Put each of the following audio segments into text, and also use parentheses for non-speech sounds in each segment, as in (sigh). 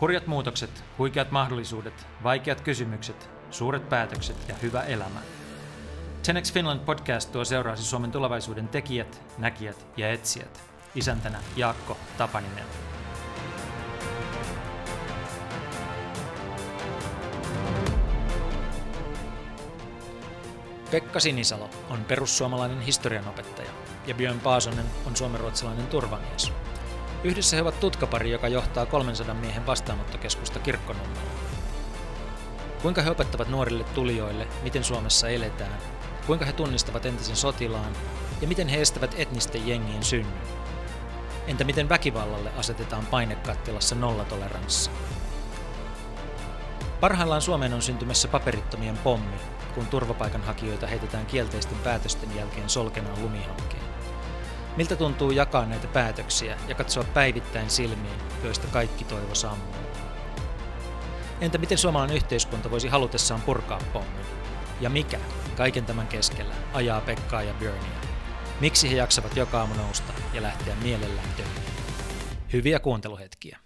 Hurjat muutokset, huikeat mahdollisuudet, vaikeat kysymykset, suuret päätökset ja hyvä elämä. Tenex Finland podcast tuo seuraasi Suomen tulevaisuuden tekijät, näkijät ja etsijät. Isäntänä Jaakko Tapaninen. Pekka Sinisalo on perussuomalainen historianopettaja ja Björn Paasonen on suomenruotsalainen turvamies. Yhdessä he ovat tutkapari, joka johtaa 300 miehen vastaanottokeskusta kirkkonummella. Kuinka he opettavat nuorille tulijoille, miten Suomessa eletään, kuinka he tunnistavat entisen sotilaan ja miten he estävät etnisten jengien synnyn. Entä miten väkivallalle asetetaan painekattilassa nollatoleranssi? Parhaillaan Suomeen on syntymässä paperittomien pommi, kun turvapaikanhakijoita heitetään kielteisten päätösten jälkeen solkenaan lumihankkeen. Miltä tuntuu jakaa näitä päätöksiä ja katsoa päivittäin silmiin, joista kaikki toivo sammuu? Entä miten suomalainen yhteiskunta voisi halutessaan purkaa pommin? Ja mikä, kaiken tämän keskellä, ajaa Pekkaa ja Björnia? Miksi he jaksavat joka aamu nousta ja lähteä mielellään töihin? Hyviä kuunteluhetkiä.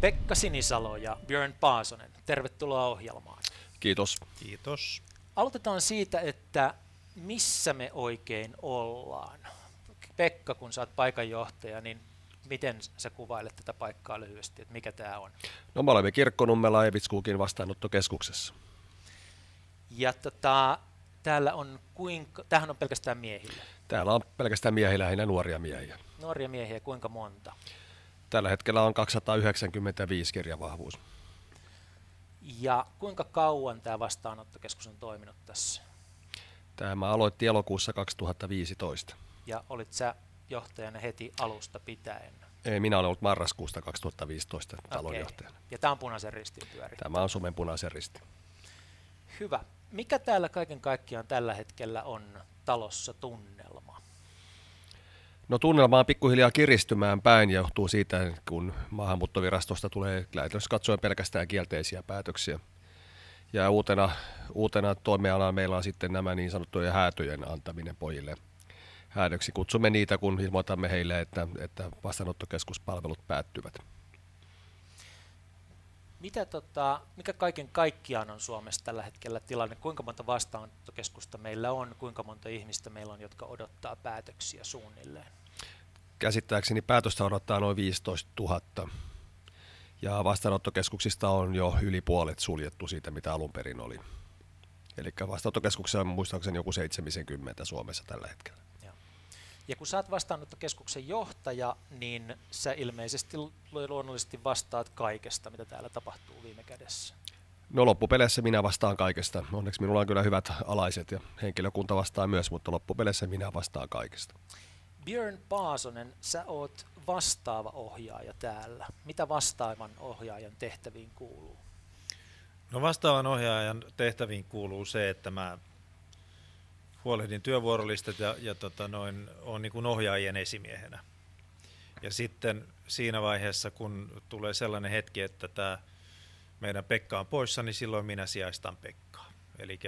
Pekka Sinisalo ja Björn Paasonen, tervetuloa ohjelmaan. Kiitos. Kiitos. Aloitetaan siitä, että missä me oikein ollaan. Pekka, kun sä oot paikanjohtaja, niin miten sä kuvailet tätä paikkaa lyhyesti, että mikä tämä on? No me olemme Kirkkonummella Evitskuukin vastaanottokeskuksessa. Ja tota, täällä on kuinka, tämähän on pelkästään miehillä. Täällä on pelkästään miehiä, lähinnä nuoria miehiä. Nuoria miehiä, kuinka monta? Tällä hetkellä on 295 kirjavahvuus. Ja kuinka kauan tämä vastaanottokeskus on toiminut tässä? Tämä aloitti elokuussa 2015. Ja olit sä johtajana heti alusta pitäen? Ei, minä olen ollut marraskuusta 2015 talonjohtajana. Okay. Ja tämä on punaisen ristin pyöri? Tämä on Suomen punaisen risti. Hyvä. Mikä täällä kaiken kaikkiaan tällä hetkellä on talossa tunnelma? No tunnelma on pikkuhiljaa kiristymään päin ja johtuu siitä, kun maahanmuuttovirastosta tulee käytännössä katsoen pelkästään kielteisiä päätöksiä. Ja uutena, uutena toimealana meillä on sitten nämä niin sanottujen häätöjen antaminen pojille häädöksi. Kutsumme niitä, kun ilmoitamme heille, että, että vastaanottokeskuspalvelut päättyvät. Mitä tota, mikä kaiken kaikkiaan on Suomessa tällä hetkellä tilanne? Kuinka monta vastaanottokeskusta meillä on? Kuinka monta ihmistä meillä on, jotka odottaa päätöksiä suunnilleen? Käsittääkseni päätöstä odottaa noin 15 000. Ja vastaanottokeskuksista on jo yli puolet suljettu siitä, mitä alun perin oli. Eli vastaanottokeskuksessa on muistaakseni joku 70 Suomessa tällä hetkellä. Ja kun sä oot vastaanottokeskuksen johtaja, niin sä ilmeisesti luonnollisesti vastaat kaikesta, mitä täällä tapahtuu viime kädessä. No loppupeleissä minä vastaan kaikesta. Onneksi minulla on kyllä hyvät alaiset ja henkilökunta vastaa myös, mutta loppupeleissä minä vastaan kaikesta. Björn Paasonen, sä oot vastaava ohjaaja täällä. Mitä vastaavan ohjaajan tehtäviin kuuluu? No vastaavan ohjaajan tehtäviin kuuluu se, että mä huolehdin työvuorolistat ja, ja tota noin, on niin kuin ohjaajien esimiehenä. Ja sitten siinä vaiheessa, kun tulee sellainen hetki, että tämä meidän Pekka on poissa, niin silloin minä sijaistan Pekkaa. Eli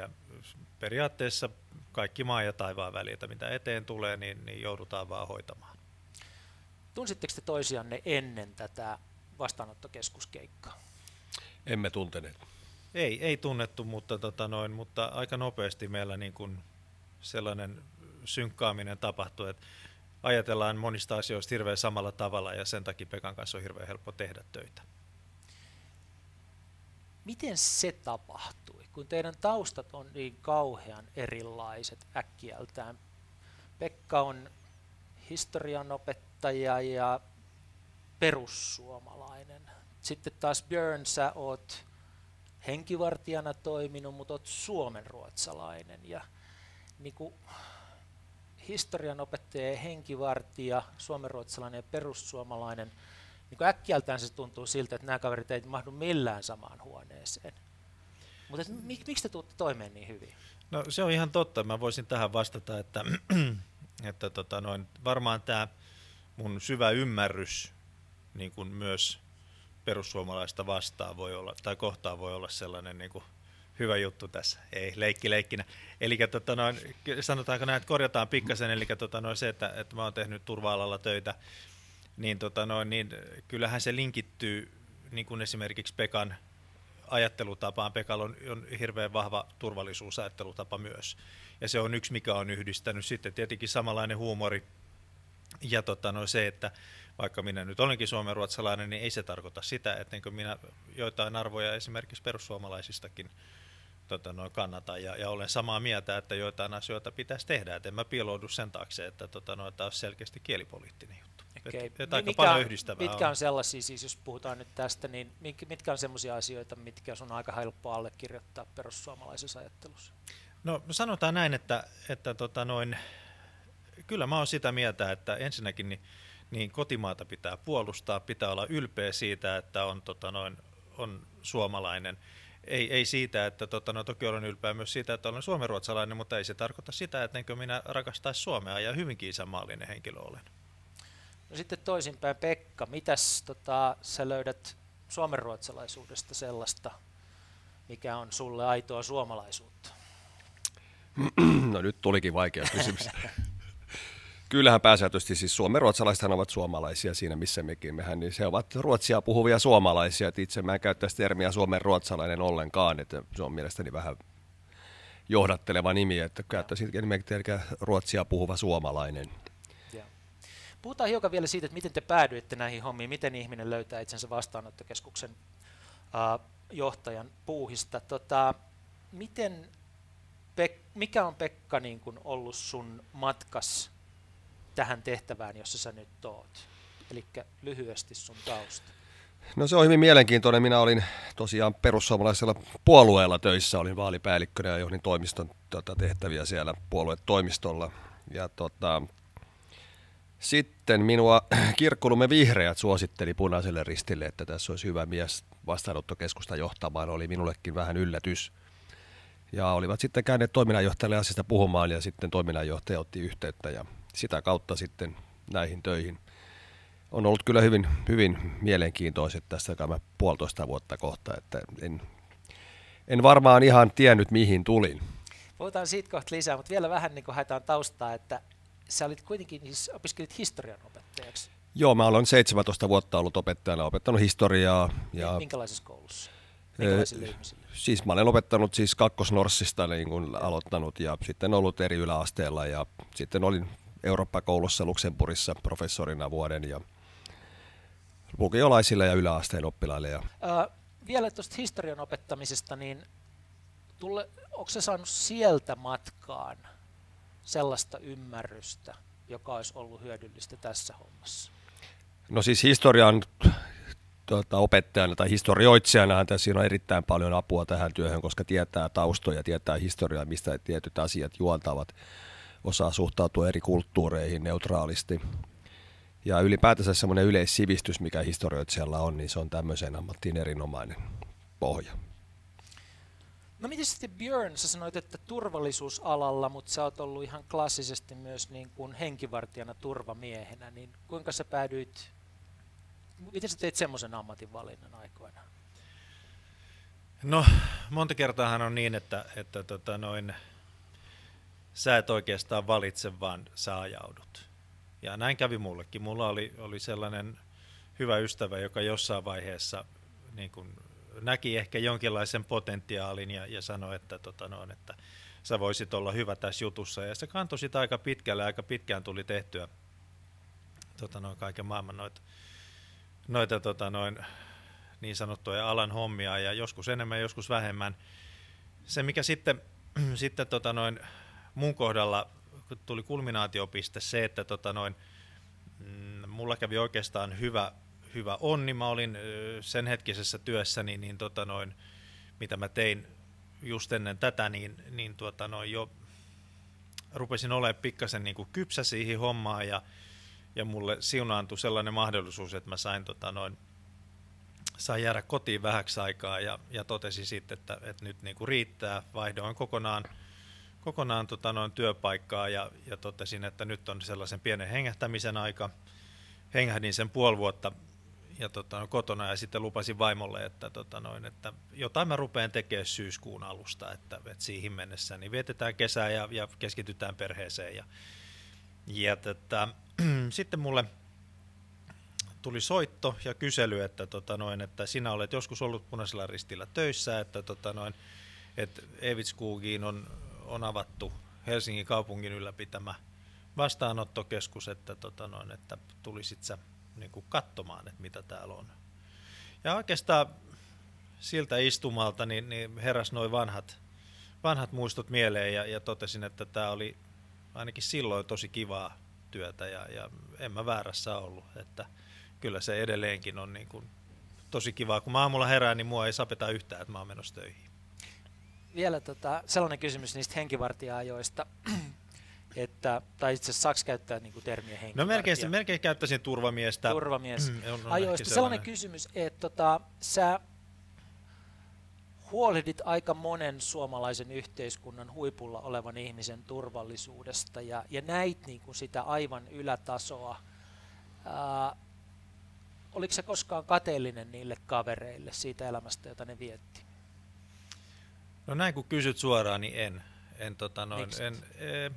periaatteessa kaikki maa ja taivaan väliltä, mitä eteen tulee, niin, niin joudutaan vaan hoitamaan. Tunsitteko te toisianne ennen tätä vastaanottokeskuskeikkaa? Emme tunteneet. Ei, ei tunnettu, mutta, tota noin, mutta aika nopeasti meillä niin kuin sellainen synkkaaminen tapahtuu, että ajatellaan monista asioista hirveän samalla tavalla ja sen takia Pekan kanssa on hirveän helppo tehdä töitä. Miten se tapahtui, kun teidän taustat on niin kauhean erilaiset äkkiältään? Pekka on historianopettaja ja perussuomalainen. Sitten taas Björn, sä oot henkivartijana toiminut, mutta oot suomenruotsalainen. Ja niin kuin historianopettaja, henkivartija, suomenruotsalainen ja perussuomalainen, niin kuin äkkiältään se tuntuu siltä, että nämä kaverit ei mahdu millään samaan huoneeseen. Mutta mik, miksi te tuutte toimeen niin hyvin? No se on ihan totta. Mä voisin tähän vastata, että, (clears throat) että tota noin, varmaan tämä mun syvä ymmärrys niin kuin myös perussuomalaista vastaan voi olla, tai kohtaan voi olla sellainen niin kuin hyvä juttu tässä. Ei, leikki leikkinä. Eli tota noin, sanotaanko näin, että korjataan pikkasen, eli tota noin, se, että, että mä oon tehnyt turva-alalla töitä, niin, tota noin, niin kyllähän se linkittyy niin kuin esimerkiksi Pekan ajattelutapaan. Pekalla on, on hirveän vahva turvallisuusajattelutapa myös. Ja se on yksi, mikä on yhdistänyt. Sitten tietenkin samanlainen huumori ja tota, no se, että vaikka minä nyt olenkin suomenruotsalainen, niin ei se tarkoita sitä, että minä joitain arvoja esimerkiksi perussuomalaisistakin tota, no, kannatan ja, ja olen samaa mieltä, että joitain asioita pitäisi tehdä. Et en mä piiloudu sen taakse, että tota, no, tämä on selkeästi kielipoliittinen juttu. Okay. Et, et aika mitkä, paljon yhdistävää mitkä on, on sellaisia, siis jos puhutaan nyt tästä, niin mitkä on sellaisia asioita, mitkä on aika helppo allekirjoittaa perussuomalaisessa ajattelussa? No sanotaan näin, että, että tota noin, kyllä mä oon sitä mieltä, että ensinnäkin niin, niin kotimaata pitää puolustaa, pitää olla ylpeä siitä, että on, tota noin, on suomalainen. Ei, ei siitä, että tota, no, toki olen ylpeä myös siitä, että olen suomenruotsalainen, mutta ei se tarkoita sitä, että minä rakastaisi Suomea ja hyvinkin isänmaallinen henkilö olen. No sitten toisinpäin, Pekka, mitäs tota, sä löydät suomenruotsalaisuudesta sellaista, mikä on sulle aitoa suomalaisuutta? (clears throat) No nyt tulikin vaikea kysymys. (laughs) Kyllähän pääsääntöisesti siis suomenruotsalaisethan ovat suomalaisia siinä, missä mekin. Mehän niin se ovat ruotsia puhuvia suomalaisia. Et itse mä en käyttäisi termiä suomenruotsalainen ollenkaan, että se on mielestäni vähän johdatteleva nimi, että käyttäisin enemmänkin ruotsia puhuva suomalainen. Puhutaan hiukan vielä siitä, että miten te päädyitte näihin hommiin, miten ihminen löytää itsensä vastaanottokeskuksen uh, johtajan puuhista. Tota, miten, Pek, mikä on Pekka niin kun ollut sun matkas tähän tehtävään, jossa sä nyt oot? Eli lyhyesti sun tausta. No se on hyvin mielenkiintoinen. Minä olin tosiaan perussuomalaisella puolueella töissä, olin vaalipäällikkönä ja johdin toimiston tota, tehtäviä siellä puoluetoimistolla. Ja tota, sitten minua (clears throat) kirkkulumme vihreät suositteli punaiselle ristille, että tässä olisi hyvä mies vastaanottokeskusta johtamaan. Oli minullekin vähän yllätys. Ja olivat sitten käyneet toiminnanjohtajalle asiasta puhumaan ja sitten toiminnanjohtaja otti yhteyttä ja sitä kautta sitten näihin töihin. On ollut kyllä hyvin, hyvin mielenkiintoiset tässä mä puolitoista vuotta kohta, että en, en varmaan ihan tiennyt mihin tulin. Puhutaan siitä kohta lisää, mutta vielä vähän niin kuin haetaan taustaa, että sä olit kuitenkin, siis opiskelit historian opettajaksi. Joo, mä olen 17 vuotta ollut opettajana, opettanut historiaa. Ja, Minkälaisessa koulussa? Minkälaisille ihmisille? Siis mä olen opettanut siis kakkosnorssista niin kuin aloittanut ja sitten ollut eri yläasteella ja sitten olin Eurooppa-koulussa Luxemburgissa professorina vuoden ja lukiolaisille ja yläasteen oppilaille. Ja... Äh, vielä tuosta historian opettamisesta, niin tulle, onko se saanut sieltä matkaan sellaista ymmärrystä, joka olisi ollut hyödyllistä tässä hommassa? No siis historian tuota, opettajana tai historioitsijana siinä on erittäin paljon apua tähän työhön, koska tietää taustoja, tietää historiaa, mistä tietyt asiat juontavat, osaa suhtautua eri kulttuureihin neutraalisti. Ja ylipäätänsä semmoinen yleissivistys, mikä historioitsijalla on, niin se on tämmöisen ammattiin erinomainen pohja. No miten sitten Björn, sä sanoit, että turvallisuusalalla, mutta sä oot ollut ihan klassisesti myös niin kuin henkivartijana turvamiehenä, niin kuinka sä päädyit, miten sä teit semmoisen ammatinvalinnan aikoina? No monta kertaahan on niin, että, että tota noin, sä et oikeastaan valitse, vaan sä ajaudut. Ja näin kävi mullekin. Mulla oli, oli sellainen hyvä ystävä, joka jossain vaiheessa niin kuin näki ehkä jonkinlaisen potentiaalin ja, ja sanoi, että, tota noin, että sä voisit olla hyvä tässä jutussa. Ja se kantoi sitä aika pitkälle, aika pitkään tuli tehtyä tota noin, kaiken maailman noita, noita tota noin, niin sanottuja alan hommia ja joskus enemmän, joskus vähemmän. Se, mikä sitten, (clears throat) sitten tota noin, mun kohdalla tuli kulminaatiopiste se, että tota noin, mm, mulla kävi oikeastaan hyvä hyvä onni. Mä olin sen hetkisessä työssäni, niin tota noin, mitä mä tein just ennen tätä, niin, niin tuota noin jo rupesin olemaan pikkasen niin kuin kypsä siihen hommaan ja, ja mulle siunaantui sellainen mahdollisuus, että mä sain, tota noin, sain jäädä kotiin vähäksi aikaa ja, ja totesin sitten, että, että nyt niin kuin riittää. Vaihdoin kokonaan, kokonaan tota noin työpaikkaa ja, ja totesin, että nyt on sellaisen pienen hengähtämisen aika. Hengähdin sen puoli vuotta ja tota, no, kotona ja sitten lupasin vaimolle, että, tota, noin, että jotain mä rupean tekemään syyskuun alusta, että, että siihen mennessä niin vietetään kesää ja, ja keskitytään perheeseen. Ja, ja tota, (clears throat) sitten mulle tuli soitto ja kysely, että, tota, noin, että sinä olet joskus ollut punaisella ristillä töissä, että, tota, noin, että Evitskuugiin on, on avattu Helsingin kaupungin ylläpitämä vastaanottokeskus, että, tota, noin, että tulisit sä niin kuin katsomaan, että mitä täällä on. Ja oikeastaan siltä istumalta niin, niin heräs noin vanhat, vanhat muistot mieleen ja, ja totesin, että tämä oli ainakin silloin tosi kivaa työtä ja, ja en mä väärässä ollut, että kyllä se edelleenkin on niin kuin tosi kivaa. Kun mä aamulla herään, niin mua ei sapeta yhtään, että mä oon menossa töihin. Vielä tota, sellainen kysymys niistä henkivartija-ajoista (clears throat) että, tai itse asiassa saako käyttää niin kuin termiä henkivartija? No melkein, melkein käyttäisin turvamiestä. Turvamies. Mm, on, on Ajoista sellainen. sellainen kysymys, että tota, sä huolehdit aika monen suomalaisen yhteiskunnan huipulla olevan ihmisen turvallisuudesta ja, ja näit niin kuin sitä aivan ylätasoa. Ää, oliko se koskaan kateellinen niille kavereille siitä elämästä, jota ne vietti? No näin kun kysyt suoraan, niin en. en, tota noin, en e,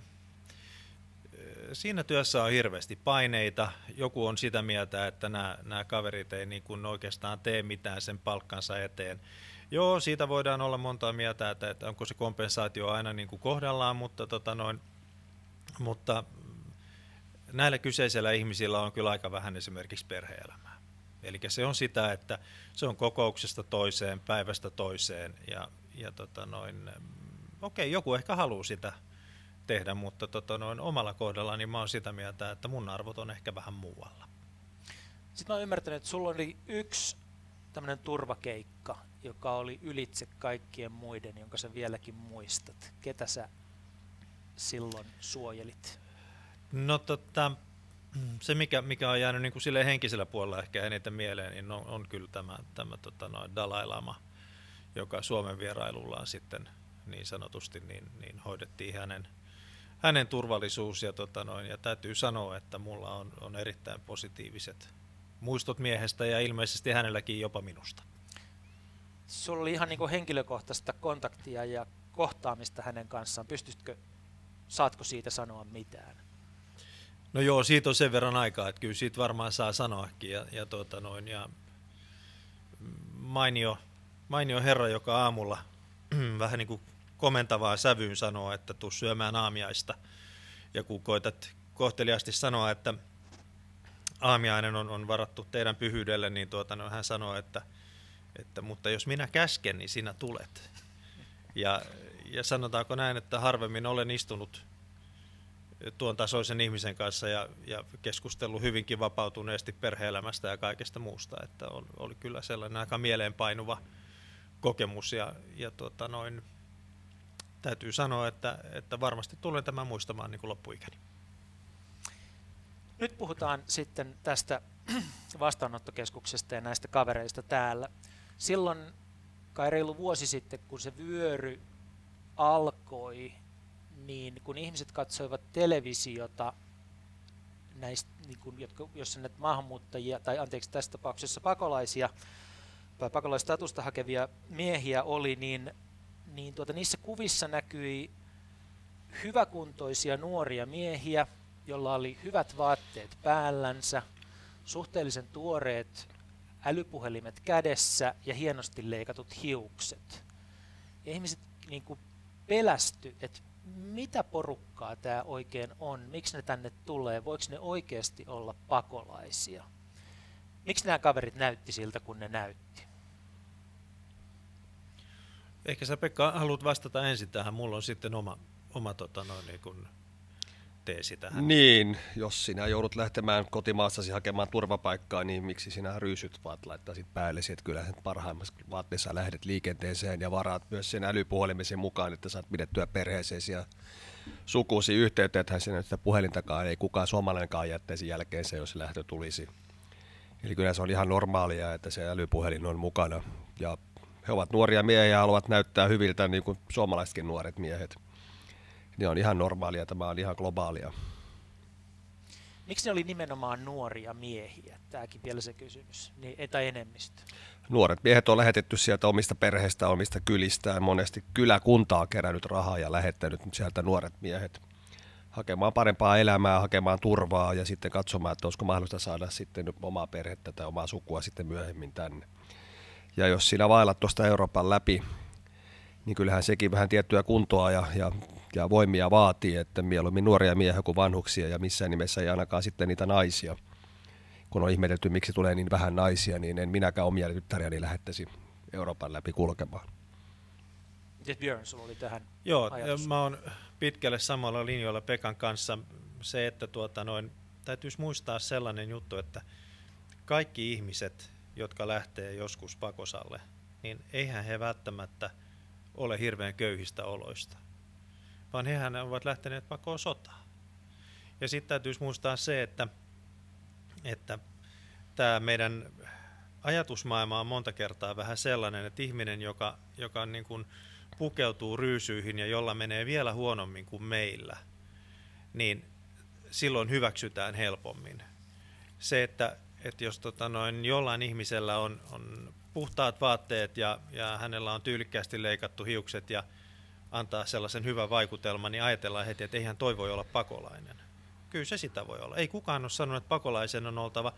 siinä työssä on hirveästi paineita. Joku on sitä mieltä, että nämä, nämä kaverit ei niin kuin oikeastaan tee mitään sen palkkansa eteen. Joo, siitä voidaan olla montaa mieltä, että, että onko se kompensaatio aina niin kuin kohdallaan, mutta, tota noin, mutta näillä kyseisillä ihmisillä on kyllä aika vähän esimerkiksi perheelämää. Eli se on sitä, että se on kokouksesta toiseen, päivästä toiseen ja, ja tota noin, okei, joku ehkä haluaa sitä tehdä, mutta tota, noin omalla kohdalla niin mä oon sitä mieltä, että mun arvot on ehkä vähän muualla. Sitten mä oon ymmärtänyt, että sulla oli yksi tämmöinen turvakeikka, joka oli ylitse kaikkien muiden, jonka sä vieläkin muistat. Ketä sä silloin suojelit? No tota, se mikä, mikä on jäänyt niin kuin sille henkisellä puolella ehkä eniten mieleen, niin on, on kyllä tämä, tämä tota, noin Dalai Lama, joka Suomen vierailullaan sitten niin sanotusti niin, niin hoidettiin hänen hänen turvallisuus ja, tota noin, ja täytyy sanoa, että mulla on, on erittäin positiiviset muistot miehestä ja ilmeisesti hänelläkin jopa minusta. Sulla oli ihan niin kuin henkilökohtaista kontaktia ja kohtaamista hänen kanssaan. Pystytkö, saatko siitä sanoa mitään? No joo, siitä on sen verran aikaa, että kyllä siitä varmaan saa sanoakin. Ja, ja, tota noin, ja mainio, mainio herra, joka aamulla (clears throat) vähän niin kuin komentavaan sävyyn sanoa, että tuu syömään aamiaista. Ja kun koetat kohteliasti sanoa, että aamiainen on, on varattu teidän pyhyydelle, niin tuota, no, hän sanoo, että, että mutta jos minä käsken, niin sinä tulet. Ja, ja sanotaanko näin, että harvemmin olen istunut tuon tasoisen ihmisen kanssa ja, ja keskustellut hyvinkin vapautuneesti perheelämästä ja kaikesta muusta. Että oli, oli kyllä sellainen aika mieleenpainuva kokemus ja, ja tuota, noin, täytyy sanoa, että, että varmasti tulen tämän muistamaan niin loppuikäni. Nyt puhutaan sitten tästä (clears throat) vastaanottokeskuksesta ja näistä kavereista täällä. Silloin kai reilu vuosi sitten, kun se vyöry alkoi, niin kun ihmiset katsoivat televisiota, näistä, niin kun, jotka, jossa näitä maahanmuuttajia, tai anteeksi tässä tapauksessa pakolaisia, pakolaistatusta hakevia miehiä oli, niin niin tuota, niissä kuvissa näkyi hyväkuntoisia nuoria miehiä, joilla oli hyvät vaatteet päällänsä, suhteellisen tuoreet älypuhelimet kädessä ja hienosti leikatut hiukset. Ja ihmiset niin kuin pelästy, että mitä porukkaa tämä oikein on, miksi ne tänne tulee, voiko ne oikeasti olla pakolaisia. Miksi nämä kaverit näytti siltä, kun ne näytti? Ehkä sä Pekka haluat vastata ensin tähän, mulla on sitten oma, oma tota noin, niin kun teesi tähän. Niin, jos sinä joudut lähtemään kotimaassasi hakemaan turvapaikkaa, niin miksi sinä ryysyt vaat laittaisit päällesi, että kyllä parhaimmassa vaatteessa lähdet liikenteeseen ja varaat myös sen älypuhelimesi mukaan, että saat pidettyä perheeseesi ja sukusi yhteyttä, että sinne sitä puhelintakaan ei kukaan suomalainenkaan jättäisi jälkeen se, jos lähtö tulisi. Eli kyllä se on ihan normaalia, että se älypuhelin on mukana. Ja he ovat nuoria miehiä ja haluavat näyttää hyviltä niin kuin suomalaisetkin nuoret miehet. Ne on ihan normaalia, tämä on ihan globaalia. Miksi ne oli nimenomaan nuoria miehiä? Tämäkin vielä se kysymys, niin, tai enemmistö. Nuoret miehet on lähetetty sieltä omista perheistä, omista kylistään. Monesti kyläkunta on kerännyt rahaa ja lähettänyt sieltä nuoret miehet hakemaan parempaa elämää, hakemaan turvaa ja sitten katsomaan, että olisiko mahdollista saada sitten omaa perhettä tai omaa sukua sitten myöhemmin tänne. Ja jos sinä vaellat tuosta Euroopan läpi, niin kyllähän sekin vähän tiettyä kuntoa ja, ja, ja voimia vaatii, että mieluummin nuoria miehiä kuin vanhuksia ja missään nimessä ei ainakaan sitten niitä naisia. Kun on ihmetelty, miksi tulee niin vähän naisia, niin en minäkään omia tyttäriäni lähettäisi Euroopan läpi kulkemaan. Miten Björn, sulla oli tähän Joo, ajatus? mä oon pitkälle samalla linjoilla Pekan kanssa. Se, että tuota noin, täytyisi muistaa sellainen juttu, että kaikki ihmiset, jotka lähtee joskus pakosalle, niin eihän he välttämättä ole hirveän köyhistä oloista, vaan hehän ovat lähteneet pakoon sotaan. Ja sitten täytyisi muistaa se, että, että tämä meidän ajatusmaailma on monta kertaa vähän sellainen, että ihminen, joka, joka niin kuin pukeutuu ryysyihin ja jolla menee vielä huonommin kuin meillä, niin silloin hyväksytään helpommin. Se, että, että jos tota noin, jollain ihmisellä on, on puhtaat vaatteet ja, ja hänellä on tyylikkäästi leikattu hiukset ja antaa sellaisen hyvän vaikutelman, niin ajatellaan heti, että eihän toi voi olla pakolainen. Kyllä se sitä voi olla. Ei kukaan ole sanonut, että pakolaisen on oltava,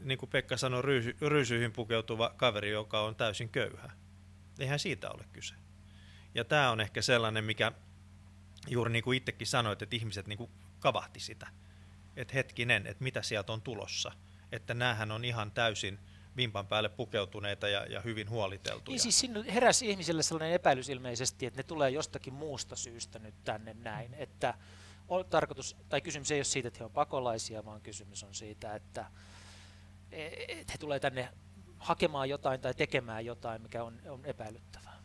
niin kuin Pekka sanoi, ryysy, ryysyihin pukeutuva kaveri, joka on täysin köyhä. Eihän siitä ole kyse. Ja tämä on ehkä sellainen, mikä juuri niin kuin itsekin sanoit, että ihmiset niin kuin kavahti sitä. Että hetkinen, että mitä sieltä on tulossa. Että näähän on ihan täysin vimpan päälle pukeutuneita ja, ja hyvin huoliteltuja. Niin siis siinä heräsi ihmisille sellainen epäilys ilmeisesti, että ne tulee jostakin muusta syystä nyt tänne näin. Että on tarkoitus, tai kysymys ei ole siitä, että he on pakolaisia, vaan kysymys on siitä, että, että he tulee tänne hakemaan jotain tai tekemään jotain, mikä on, on epäilyttävää.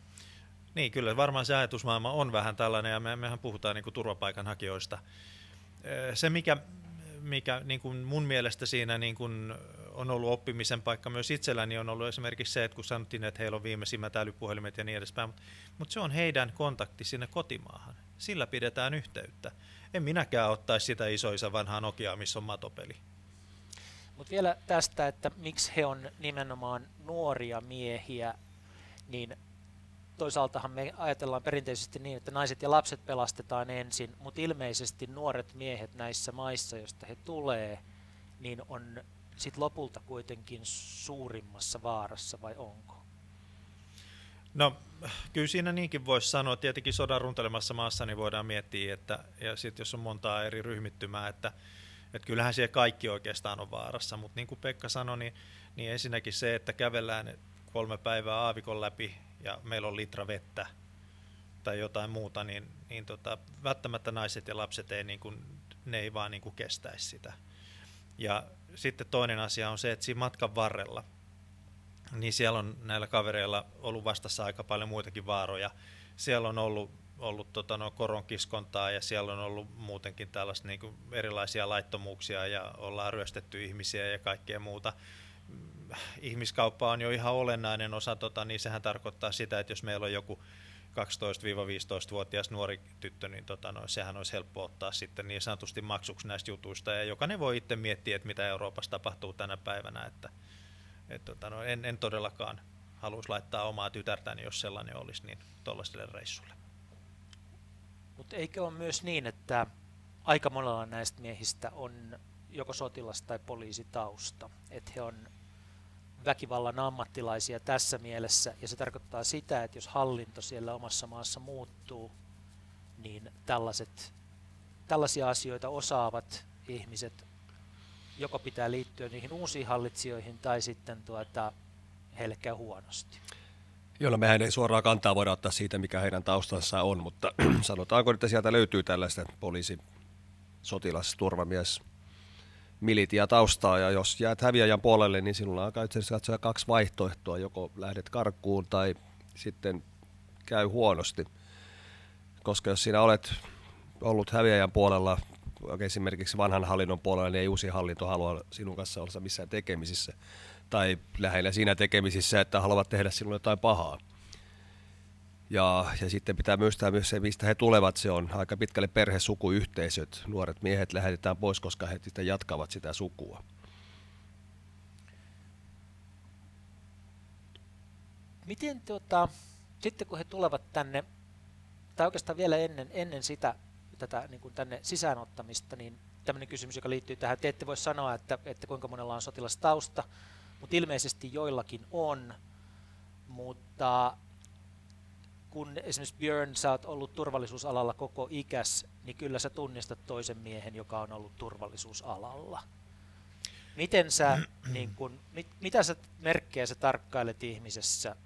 Niin, kyllä varmaan se ajatusmaailma on vähän tällainen, ja me, mehän puhutaan niin kuin turvapaikanhakijoista. Se, mikä, mikä niin kuin mun mielestä siinä niin kuin on ollut oppimisen paikka myös itselläni, on ollut esimerkiksi se, että kun sanottiin, että heillä on viimeisimmät älypuhelimet ja niin edespäin, mutta, mutta se on heidän kontakti sinne kotimaahan. Sillä pidetään yhteyttä. En minäkään ottaisi sitä isoisa vanhaa Nokiaa, missä on matopeli. Mutta vielä tästä, että miksi he on nimenomaan nuoria miehiä, niin toisaaltahan me ajatellaan perinteisesti niin, että naiset ja lapset pelastetaan ensin, mutta ilmeisesti nuoret miehet näissä maissa, joista he tulee, niin on sit lopulta kuitenkin suurimmassa vaarassa vai onko? No kyllä siinä niinkin voisi sanoa. Tietenkin sodan runtelemassa maassa niin voidaan miettiä, että ja sitten jos on montaa eri ryhmittymää, että, että kyllähän siellä kaikki oikeastaan on vaarassa. Mutta niin kuin Pekka sanoi, niin, niin ensinnäkin se, että kävellään kolme päivää aavikon läpi ja meillä on litra vettä tai jotain muuta, niin, niin tota, välttämättä naiset ja lapset ei, niin kuin, ne ei vaan niin kuin kestäisi sitä. Ja sitten toinen asia on se, että siinä matkan varrella, niin siellä on näillä kavereilla ollut vastassa aika paljon muitakin vaaroja. Siellä on ollut, ollut tota, no, koronkiskontaa ja siellä on ollut muutenkin tällaista niin kuin erilaisia laittomuuksia ja ollaan ryöstetty ihmisiä ja kaikkea muuta ihmiskauppa on jo ihan olennainen osa, tota, niin sehän tarkoittaa sitä, että jos meillä on joku 12-15-vuotias nuori tyttö, niin tota, no, sehän olisi helppo ottaa sitten niin sanotusti maksuksi näistä jutuista. Ja jokainen voi itse miettiä, että mitä Euroopassa tapahtuu tänä päivänä. Että, et, tota, no, en, en todellakaan haluaisi laittaa omaa tytärtäni, jos sellainen olisi, niin tuollaiselle reissulle. Mutta eikö ole myös niin, että aika monella näistä miehistä on joko sotilas- tai poliisitausta, että he on väkivallan ammattilaisia tässä mielessä, ja se tarkoittaa sitä, että jos hallinto siellä omassa maassa muuttuu, niin tällaiset, tällaisia asioita osaavat ihmiset joko pitää liittyä niihin uusiin hallitsijoihin tai sitten tuota, heille käy huonosti. Joo, mehän ei suoraan kantaa voida ottaa siitä, mikä heidän taustansa on, mutta (clears throat) sanotaanko, että sieltä löytyy tällaista poliisi, sotilas, turvamies, militia taustaa, ja jos jäät häviäjän puolelle, niin sinulla on itse asiassa kaksi vaihtoehtoa, joko lähdet karkuun tai sitten käy huonosti. Koska jos sinä olet ollut häviäjän puolella, esimerkiksi vanhan hallinnon puolella, niin ei uusi hallinto halua sinun kanssa olla missään tekemisissä. Tai lähinnä siinä tekemisissä, että haluavat tehdä sinulle jotain pahaa. Ja, ja sitten pitää muistaa myös se, mistä he tulevat. Se on aika pitkälle perhesukuyhteisöt. Nuoret miehet lähetetään pois, koska he sitten jatkavat sitä sukua. Miten tuota, sitten kun he tulevat tänne, tai oikeastaan vielä ennen, ennen sitä, tätä niin kuin tänne sisäänottamista, niin tämmöinen kysymys, joka liittyy tähän, te ette voi sanoa, että, että kuinka monella on sotilastausta, mutta ilmeisesti joillakin on, mutta kun esimerkiksi Björn, sä oot ollut turvallisuusalalla koko ikäs, niin kyllä sä tunnistat toisen miehen, joka on ollut turvallisuusalalla. Miten sä, (clears throat) niin kun, mit, mitä sä merkkejä sä tarkkailet ihmisessä,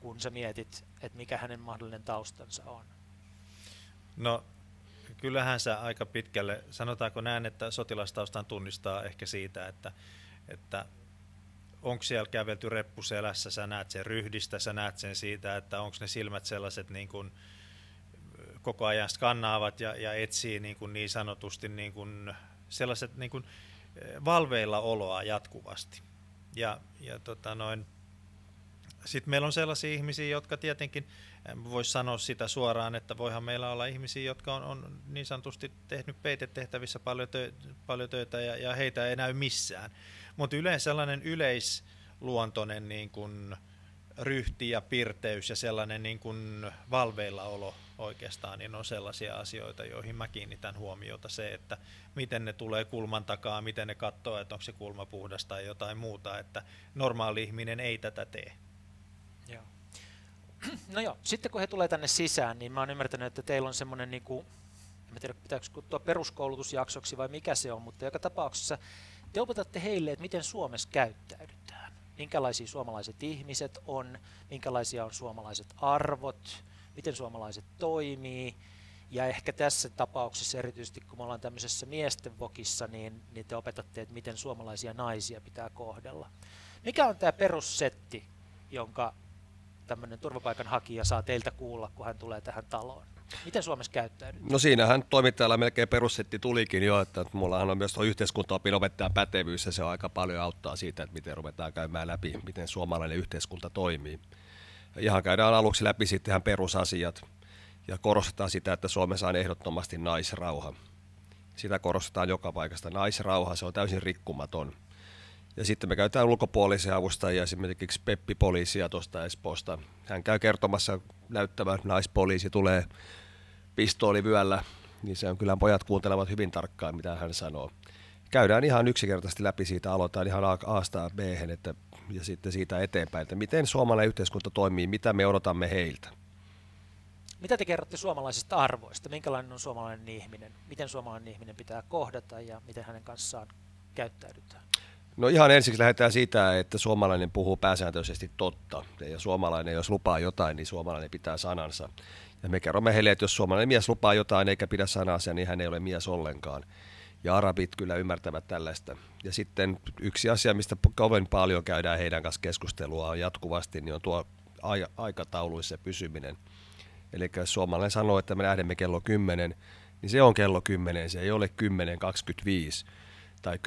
kun sä mietit, että mikä hänen mahdollinen taustansa on? No kyllähän sä aika pitkälle, sanotaanko näin, että sotilastaustan tunnistaa ehkä siitä, että, että onko siellä kävelty reppuselässä, sä näet sen ryhdistä, sä näet sen siitä, että onko ne silmät sellaiset niin kuin koko ajan skannaavat ja, ja etsii niin, kuin niin sanotusti niin kuin sellaiset niin kuin valveilla oloa jatkuvasti. Ja, ja tota noin, sitten meillä on sellaisia ihmisiä, jotka tietenkin, voisi sanoa sitä suoraan, että voihan meillä olla ihmisiä, jotka on, on niin sanotusti tehnyt peitetehtävissä paljon, tö, paljon töitä ja, ja heitä ei näy missään. Mutta yleensä sellainen yleisluontoinen niin kuin ryhti ja pirteys ja sellainen niin kuin valveillaolo oikeastaan, niin on sellaisia asioita, joihin mä kiinnitän huomiota. Se, että miten ne tulee kulman takaa, miten ne katsoo, että onko se kulma puhdas tai jotain muuta, että normaali ihminen ei tätä tee. No joo, sitten kun he tulee tänne sisään, niin mä oon ymmärtänyt, että teillä on semmoinen, niin kuin, en tiedä pitääkö kuttua peruskoulutusjaksoksi vai mikä se on, mutta joka tapauksessa te opetatte heille, että miten Suomessa käyttäydytään. Minkälaisia suomalaiset ihmiset on, minkälaisia on suomalaiset arvot, miten suomalaiset toimii. Ja ehkä tässä tapauksessa erityisesti, kun me ollaan tämmöisessä miesten vokissa, niin, niin te opetatte, että miten suomalaisia naisia pitää kohdella. Mikä on tämä perussetti, jonka tämmöinen turvapaikanhakija saa teiltä kuulla, kun hän tulee tähän taloon? Miten Suomessa käyttäydyt? No siinähän toimittajalla melkein perussetti tulikin jo, että mullahan on myös tuo yhteiskuntaopin opettajan pätevyys ja se on aika paljon auttaa siitä, että miten ruvetaan käymään läpi, miten suomalainen yhteiskunta toimii. Ihan käydään aluksi läpi sitten ihan perusasiat ja korostetaan sitä, että Suomessa on ehdottomasti naisrauha. Sitä korostetaan joka paikasta. Naisrauha, se on täysin rikkumaton. Ja sitten me käytetään ulkopuolisia avustajia, esimerkiksi Peppi poliisia tuosta Espoosta. Hän käy kertomassa, näyttävä naispoliisi tulee pistoolivyöllä, niin se on kyllä pojat kuuntelevat hyvin tarkkaan, mitä hän sanoo. Käydään ihan yksinkertaisesti läpi siitä, aloitetaan ihan A-sta b että, ja sitten siitä eteenpäin, että miten suomalainen yhteiskunta toimii, mitä me odotamme heiltä. Mitä te kerrotte suomalaisista arvoista? Minkälainen on suomalainen ihminen? Miten suomalainen ihminen pitää kohdata ja miten hänen kanssaan käyttäydytään? No ihan ensiksi lähdetään siitä, että suomalainen puhuu pääsääntöisesti totta. Ja suomalainen, jos lupaa jotain, niin suomalainen pitää sanansa. Ja me kerromme heille, että jos suomalainen mies lupaa jotain eikä pidä sanansa, niin hän ei ole mies ollenkaan. Ja arabit kyllä ymmärtävät tällaista. Ja sitten yksi asia, mistä kovin paljon käydään heidän kanssa keskustelua jatkuvasti, niin on tuo aikatauluissa pysyminen. Eli jos suomalainen sanoo, että me lähdemme kello 10, niin se on kello 10, se ei ole 10.25 tai 10.05,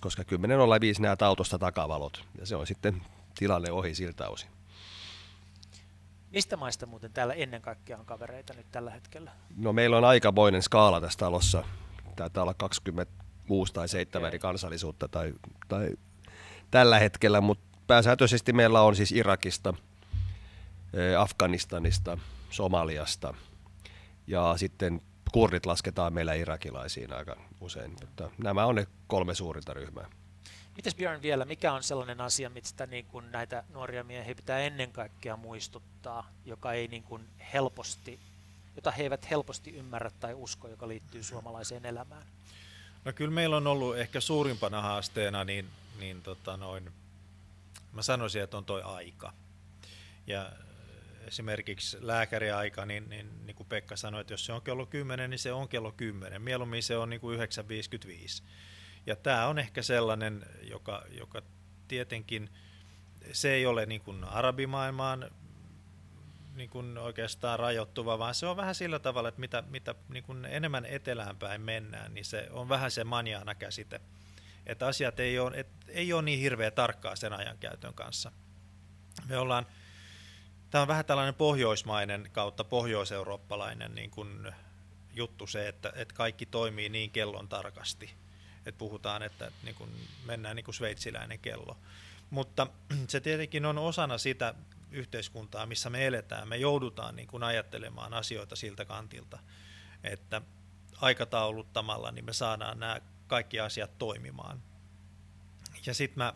koska 10.05 näet autosta takavalot. Ja se on sitten tilanne ohi siltä osin. Mistä maista muuten täällä ennen kaikkea on kavereita nyt tällä hetkellä? No meillä on aikamoinen skaala tässä talossa. Taitaa olla 26 tai 7 eri kansallisuutta tai, tai tällä hetkellä, mutta pääsääntöisesti meillä on siis Irakista, eh, Afganistanista, Somaliasta ja sitten kurdit lasketaan meillä irakilaisiin aika usein. Mutta nämä on ne kolme suurinta ryhmää. Mites Björn vielä, mikä on sellainen asia, mistä niin kuin näitä nuoria miehiä pitää ennen kaikkea muistuttaa, joka ei niin kuin helposti, jota he eivät helposti ymmärrä tai usko, joka liittyy suomalaiseen elämään? No kyllä meillä on ollut ehkä suurimpana haasteena, niin, niin tota noin, mä sanoisin, että on toi aika. Ja esimerkiksi lääkäriaika, niin, niin, niin kuin Pekka sanoi, että jos se on kello 10, niin se on kello 10. Mieluummin se on niin kuin 9.55. Ja tämä on ehkä sellainen, joka, joka tietenkin, se ei ole niin kuin arabimaailmaan niin kuin oikeastaan rajoittuva, vaan se on vähän sillä tavalla, että mitä, mitä niin kuin enemmän etelään päin mennään, niin se on vähän se manjaana käsite. Että asiat ei ole, et, ei ole niin hirveä tarkkaa sen ajankäytön kanssa. Me ollaan tämä on vähän tällainen pohjoismainen kautta pohjoiseurooppalainen niin kuin juttu se, että, että kaikki toimii niin kellon tarkasti. Että puhutaan, että niin kuin mennään niin kuin sveitsiläinen kello. Mutta (clears throat) se tietenkin on osana sitä yhteiskuntaa, missä me eletään. Me joudutaan niin kuin ajattelemaan asioita siltä kantilta, että aikatauluttamalla niin me saadaan nämä kaikki asiat toimimaan. Ja sitten mä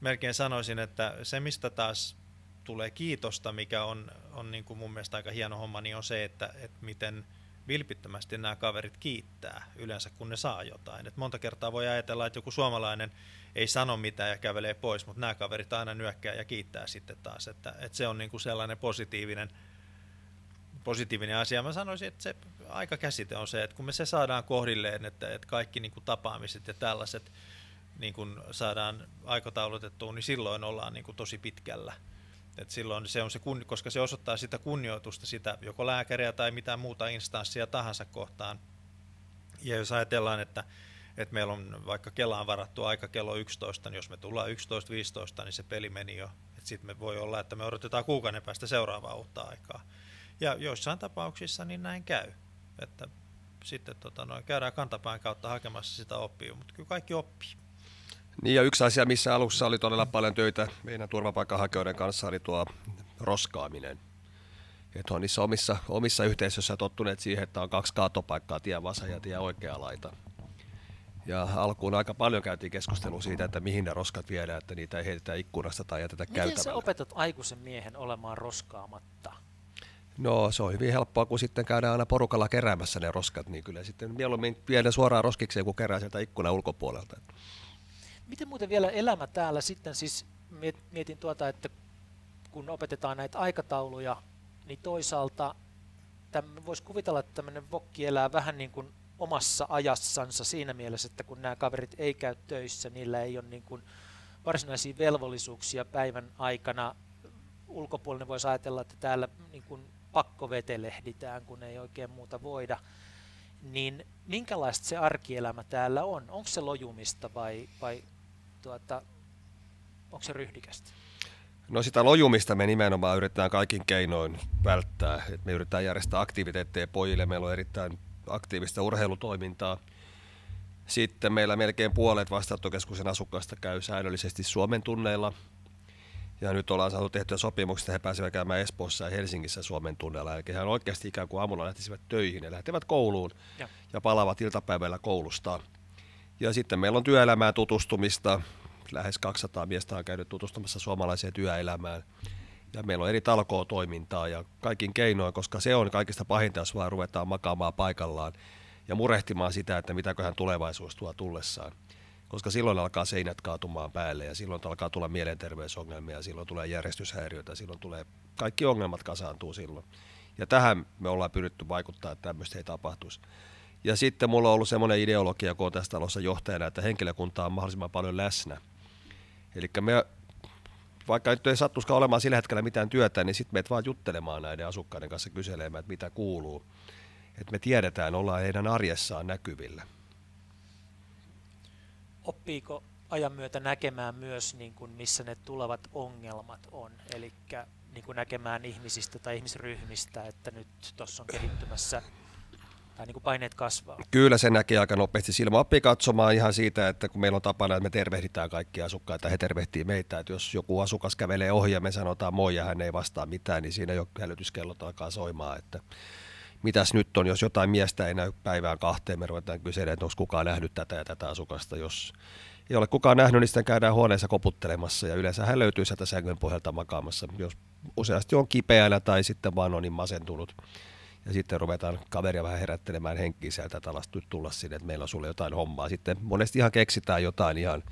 melkein sanoisin, että se mistä taas tulee kiitosta, mikä on, on niin kuin mun mielestä aika hieno homma, niin on se, että, että miten vilpittömästi nämä kaverit kiittää yleensä, kun ne saa jotain. Et monta kertaa voi ajatella, että joku suomalainen ei sano mitään ja kävelee pois, mutta nämä kaverit aina nyökkää ja kiittää sitten taas. Että, että se on niin kuin sellainen positiivinen, positiivinen asia. Mä sanoisin, että se aika käsite on se, että kun me se saadaan kohdilleen, että, että kaikki niin kuin tapaamiset ja tällaiset niin kuin saadaan aikataulutettua, niin silloin ollaan niin kuin tosi pitkällä. Et silloin se on se, koska se osoittaa sitä kunnioitusta sitä joko lääkäriä tai mitä muuta instanssia tahansa kohtaan. Ja jos ajatellaan, että, että meillä on vaikka Kelaan varattu aika kello 11, niin jos me tullaan 11.15, niin se peli meni jo. Sitten me voi olla, että me odotetaan kuukauden päästä seuraavaa uutta aikaa. Ja joissain tapauksissa niin näin käy. Että sitten tota, noin, käydään kantapään kautta hakemassa sitä oppia, mutta kyllä kaikki oppii. Niin ja yksi asia, missä alussa oli todella paljon töitä meidän turvapaikanhakijoiden kanssa, oli tuo roskaaminen. Että on niissä omissa, omissa yhteisöissä tottuneet siihen, että on kaksi kaatopaikkaa, tie vasa ja tie oikea laita. Ja alkuun aika paljon käytiin keskustelua siitä, että mihin ne roskat viedään, että niitä ei heitetä ikkunasta tai jätetä Miten käytävälle. sä opetat aikuisen miehen olemaan roskaamatta? No se on hyvin helppoa, kun sitten käydään aina porukalla keräämässä ne roskat, niin kyllä sitten mieluummin viedä suoraan roskikseen, kun kerää sieltä ikkunan ulkopuolelta. Miten muuten vielä elämä täällä sitten, siis mietin tuota, että kun opetetaan näitä aikatauluja, niin toisaalta voisi kuvitella, että tämmöinen vokki elää vähän niin kuin omassa ajassansa siinä mielessä, että kun nämä kaverit ei käy töissä, niillä ei ole niin kuin varsinaisia velvollisuuksia päivän aikana. Ulkopuolinen voisi ajatella, että täällä niin kuin pakkovetelehditään, kun ei oikein muuta voida niin minkälaista se arkielämä täällä on? Onko se lojumista vai, vai tuota, onko se ryhdikästä? No sitä lojumista me nimenomaan yritetään kaikin keinoin välttää. Et me yritetään järjestää aktiviteetteja pojille. Meillä on erittäin aktiivista urheilutoimintaa. Sitten meillä melkein puolet vastaanottokeskuksen asukkaista käy säännöllisesti Suomen tunneilla. Ja nyt ollaan saatu tehtyä sopimuksia, että he pääsevät käymään Espoossa ja Helsingissä Suomen tunneilla. Eli he oikeasti ikään kuin aamulla lähtisivät töihin ja lähtevät kouluun ja, ja palaavat iltapäivällä koulustaan. Ja sitten meillä on työelämään tutustumista. Lähes 200 miestä on käynyt tutustumassa suomalaiseen työelämään. Ja meillä on eri talkoo-toimintaa ja kaikin keinoin, koska se on kaikista pahinta, jos vaan ruvetaan makaamaan paikallaan ja murehtimaan sitä, että mitäköhän tulevaisuus tuo tullessaan. Koska silloin alkaa seinät kaatumaan päälle ja silloin alkaa tulla mielenterveysongelmia, silloin tulee järjestyshäiriöitä, silloin tulee, kaikki ongelmat kasaantuu silloin. Ja tähän me ollaan pyritty vaikuttaa, että tämmöistä ei tapahtuisi. Ja sitten mulla on ollut semmoinen ideologia, kun tässä talossa johtajana, että henkilökunta on mahdollisimman paljon läsnä. Eli me, vaikka nyt ei sattuskaan olemaan sillä hetkellä mitään työtä, niin sitten meet vaan juttelemaan näiden asukkaiden kanssa kyselemään, että mitä kuuluu. Että me tiedetään, ollaan heidän arjessaan näkyvillä. Oppiiko ajan myötä näkemään myös, niin kuin missä ne tulevat ongelmat on, eli niin näkemään ihmisistä tai ihmisryhmistä, että nyt tuossa on kehittymässä tai niin kuin paineet kasvaa? Kyllä se näkee aika nopeasti. Silmä oppii katsomaan ihan siitä, että kun meillä on tapana, että me tervehditään kaikkia asukkaita, he tervehtii meitä. Että jos joku asukas kävelee ohi ja me sanotaan moi ja hän ei vastaa mitään, niin siinä jo hälytyskellot alkaa soimaan. Että mitäs nyt on, jos jotain miestä ei näy päivään kahteen, me ruvetaan kyselemään, että onko kukaan nähnyt tätä ja tätä asukasta. Jos ei ole kukaan nähnyt, niin sitten käydään huoneessa koputtelemassa ja yleensä hän löytyy sieltä sängyn pohjalta makaamassa, jos useasti on kipeänä tai sitten vaan on niin masentunut ja sitten ruvetaan kaveria vähän herättelemään henkiä sieltä, että alas tulla sinne, että meillä on sulle jotain hommaa. Sitten monesti ihan keksitään jotain ihan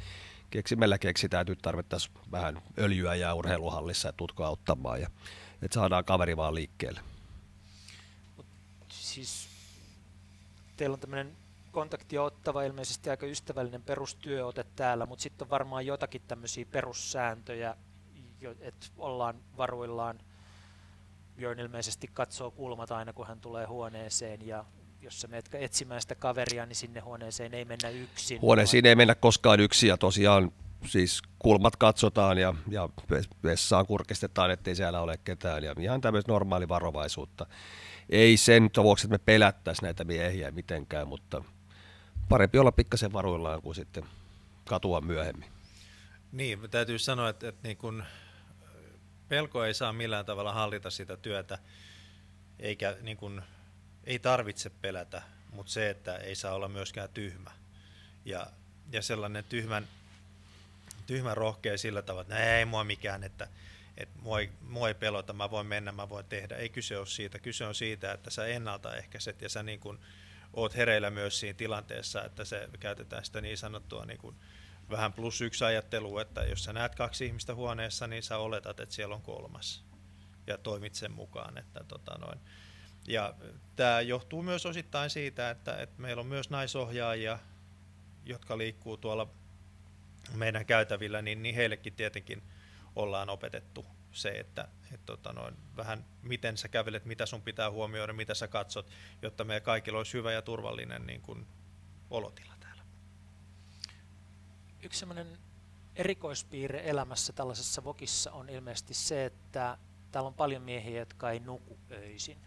keksimällä keksitään, että nyt tarvittaisiin vähän öljyä ja urheiluhallissa ja tutko auttamaan ja että saadaan kaveri vaan liikkeelle. Mut siis teillä on tämmöinen kontaktia ottava, ilmeisesti aika ystävällinen perustyöote täällä, mutta sitten on varmaan jotakin tämmöisiä perussääntöjä, että ollaan varuillaan – Björn ilmeisesti katsoo kulmat aina, kun hän tulee huoneeseen ja jos sä menet etsimään sitä kaveria, niin sinne huoneeseen ei mennä yksin. Huoneeseen ei mennä koskaan yksin ja tosiaan siis kulmat katsotaan ja, ja vessaan kurkistetaan, ettei siellä ole ketään ja ihan tämmöistä normaali varovaisuutta. Ei sen vuoksi, että me pelättäisiin näitä miehiä mitenkään, mutta parempi olla pikkasen varuillaan kuin sitten katua myöhemmin. Niin, täytyy sanoa, että, että niin kun pelko ei saa millään tavalla hallita sitä työtä, eikä niin kun, ei tarvitse pelätä, mutta se, että ei saa olla myöskään tyhmä. Ja, ja sellainen tyhmän, tyhmän rohkea sillä tavalla, että ei mua mikään, että, että mua, ei, mua ei pelota, mä voin mennä, mä voin tehdä. Ei kyse ole siitä. Kyse on siitä, että sä ennaltaehkäiset ja sä niin kun oot hereillä myös siinä tilanteessa, että se käytetään sitä niin sanottua niin kun vähän plus yksi ajattelu, että jos sä näet kaksi ihmistä huoneessa, niin sä oletat, että siellä on kolmas ja toimit sen mukaan. Että tota noin. Ja tämä johtuu myös osittain siitä, että, että meillä on myös naisohjaajia, jotka liikkuu tuolla meidän käytävillä, niin, niin heillekin tietenkin ollaan opetettu se, että et tota noin, vähän miten sä kävelet, mitä sun pitää huomioida, mitä sä katsot, jotta meidän kaikilla olisi hyvä ja turvallinen niin kuin, olotila. Yksi sellainen erikoispiirre elämässä tällaisessa vokissa on ilmeisesti se, että täällä on paljon miehiä, jotka ei nuku öisin.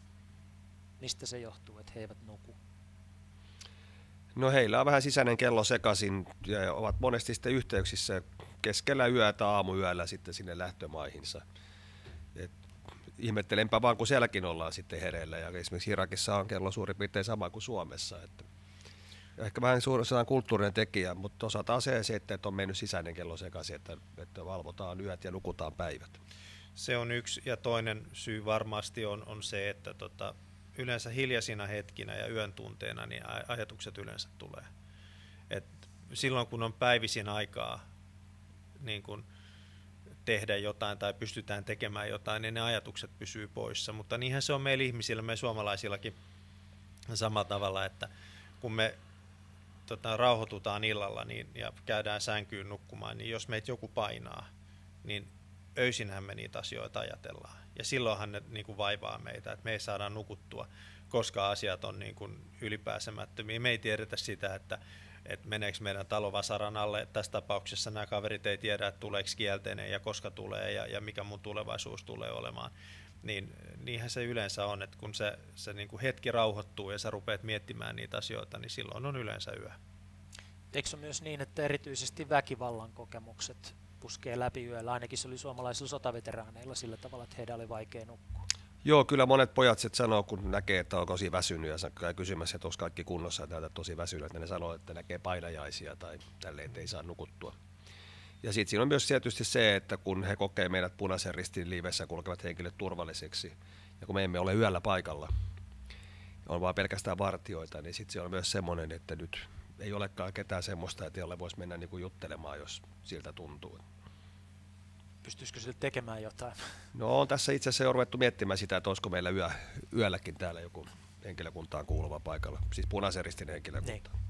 Mistä se johtuu, että he eivät nuku? No heillä on vähän sisäinen kello sekaisin ja ovat monesti sitten yhteyksissä keskellä yötä aamuyöllä sitten sinne lähtömaihinsa. Et ihmettelenpä vaan, kun sielläkin ollaan sitten hereillä ja esimerkiksi Irakissa on kello suurin piirtein sama kuin Suomessa. Että ehkä vähän suurin kulttuurinen tekijä, mutta osataan se, se, että on mennyt sisäinen kello sekaisin, että, että valvotaan yöt ja nukutaan päivät. Se on yksi, ja toinen syy varmasti on, on se, että tota, yleensä hiljaisina hetkinä ja yön tunteena niin ajatukset yleensä tulee. Et silloin kun on päivisin aikaa niin kun tehdä jotain tai pystytään tekemään jotain, niin ne ajatukset pysyy poissa. Mutta niinhän se on meillä ihmisillä, me suomalaisillakin samalla tavalla, että kun me tota, rauhoitutaan illalla niin, ja käydään sänkyyn nukkumaan, niin jos meitä joku painaa, niin öisinhän me niitä asioita ajatellaan. Ja silloinhan ne niin kuin vaivaa meitä, että me ei saada nukuttua, koska asiat on niin kuin ylipääsemättömiä. Me ei tiedetä sitä, että, että meneekö meidän talo vasaran alle. Tässä tapauksessa nämä kaverit ei tiedä, että tuleeko kielteinen ja koska tulee ja, ja mikä mun tulevaisuus tulee olemaan. Niin, niinhän se yleensä on, että kun se, se niin kuin hetki rauhoittuu ja sä rupeat miettimään niitä asioita, niin silloin on yleensä yö. Eikö se myös niin, että erityisesti väkivallan kokemukset puskee läpi yöllä. Ainakin se oli suomalaisilla sotaveteraaneilla sillä tavalla, että heidän oli vaikea nukkua. Joo, kyllä monet pojat sitten sanoo, kun näkee, että on tosi väsynyt ja käy kysymässä, että onko kaikki kunnossa ja täältä tosi väsynyt, että ne sanoo, että näkee painajaisia tai tälleen, että ei saa nukuttua. Ja sitten siinä on myös tietysti se, että kun he kokee meidät punaisen ristin liivessä kulkevat henkilöt turvalliseksi, ja kun me emme ole yöllä paikalla, on vaan pelkästään vartioita, niin sitten se on myös semmoinen, että nyt ei olekaan ketään semmoista, että jolle voisi mennä niinku juttelemaan, jos siltä tuntuu pystyisikö sille tekemään jotain? No on tässä itse asiassa jo ruvettu miettimään sitä, että olisiko meillä yö, yölläkin täällä joku henkilökuntaan kuuluva paikalla, siis punaisen ristin henkilökunta. Niin.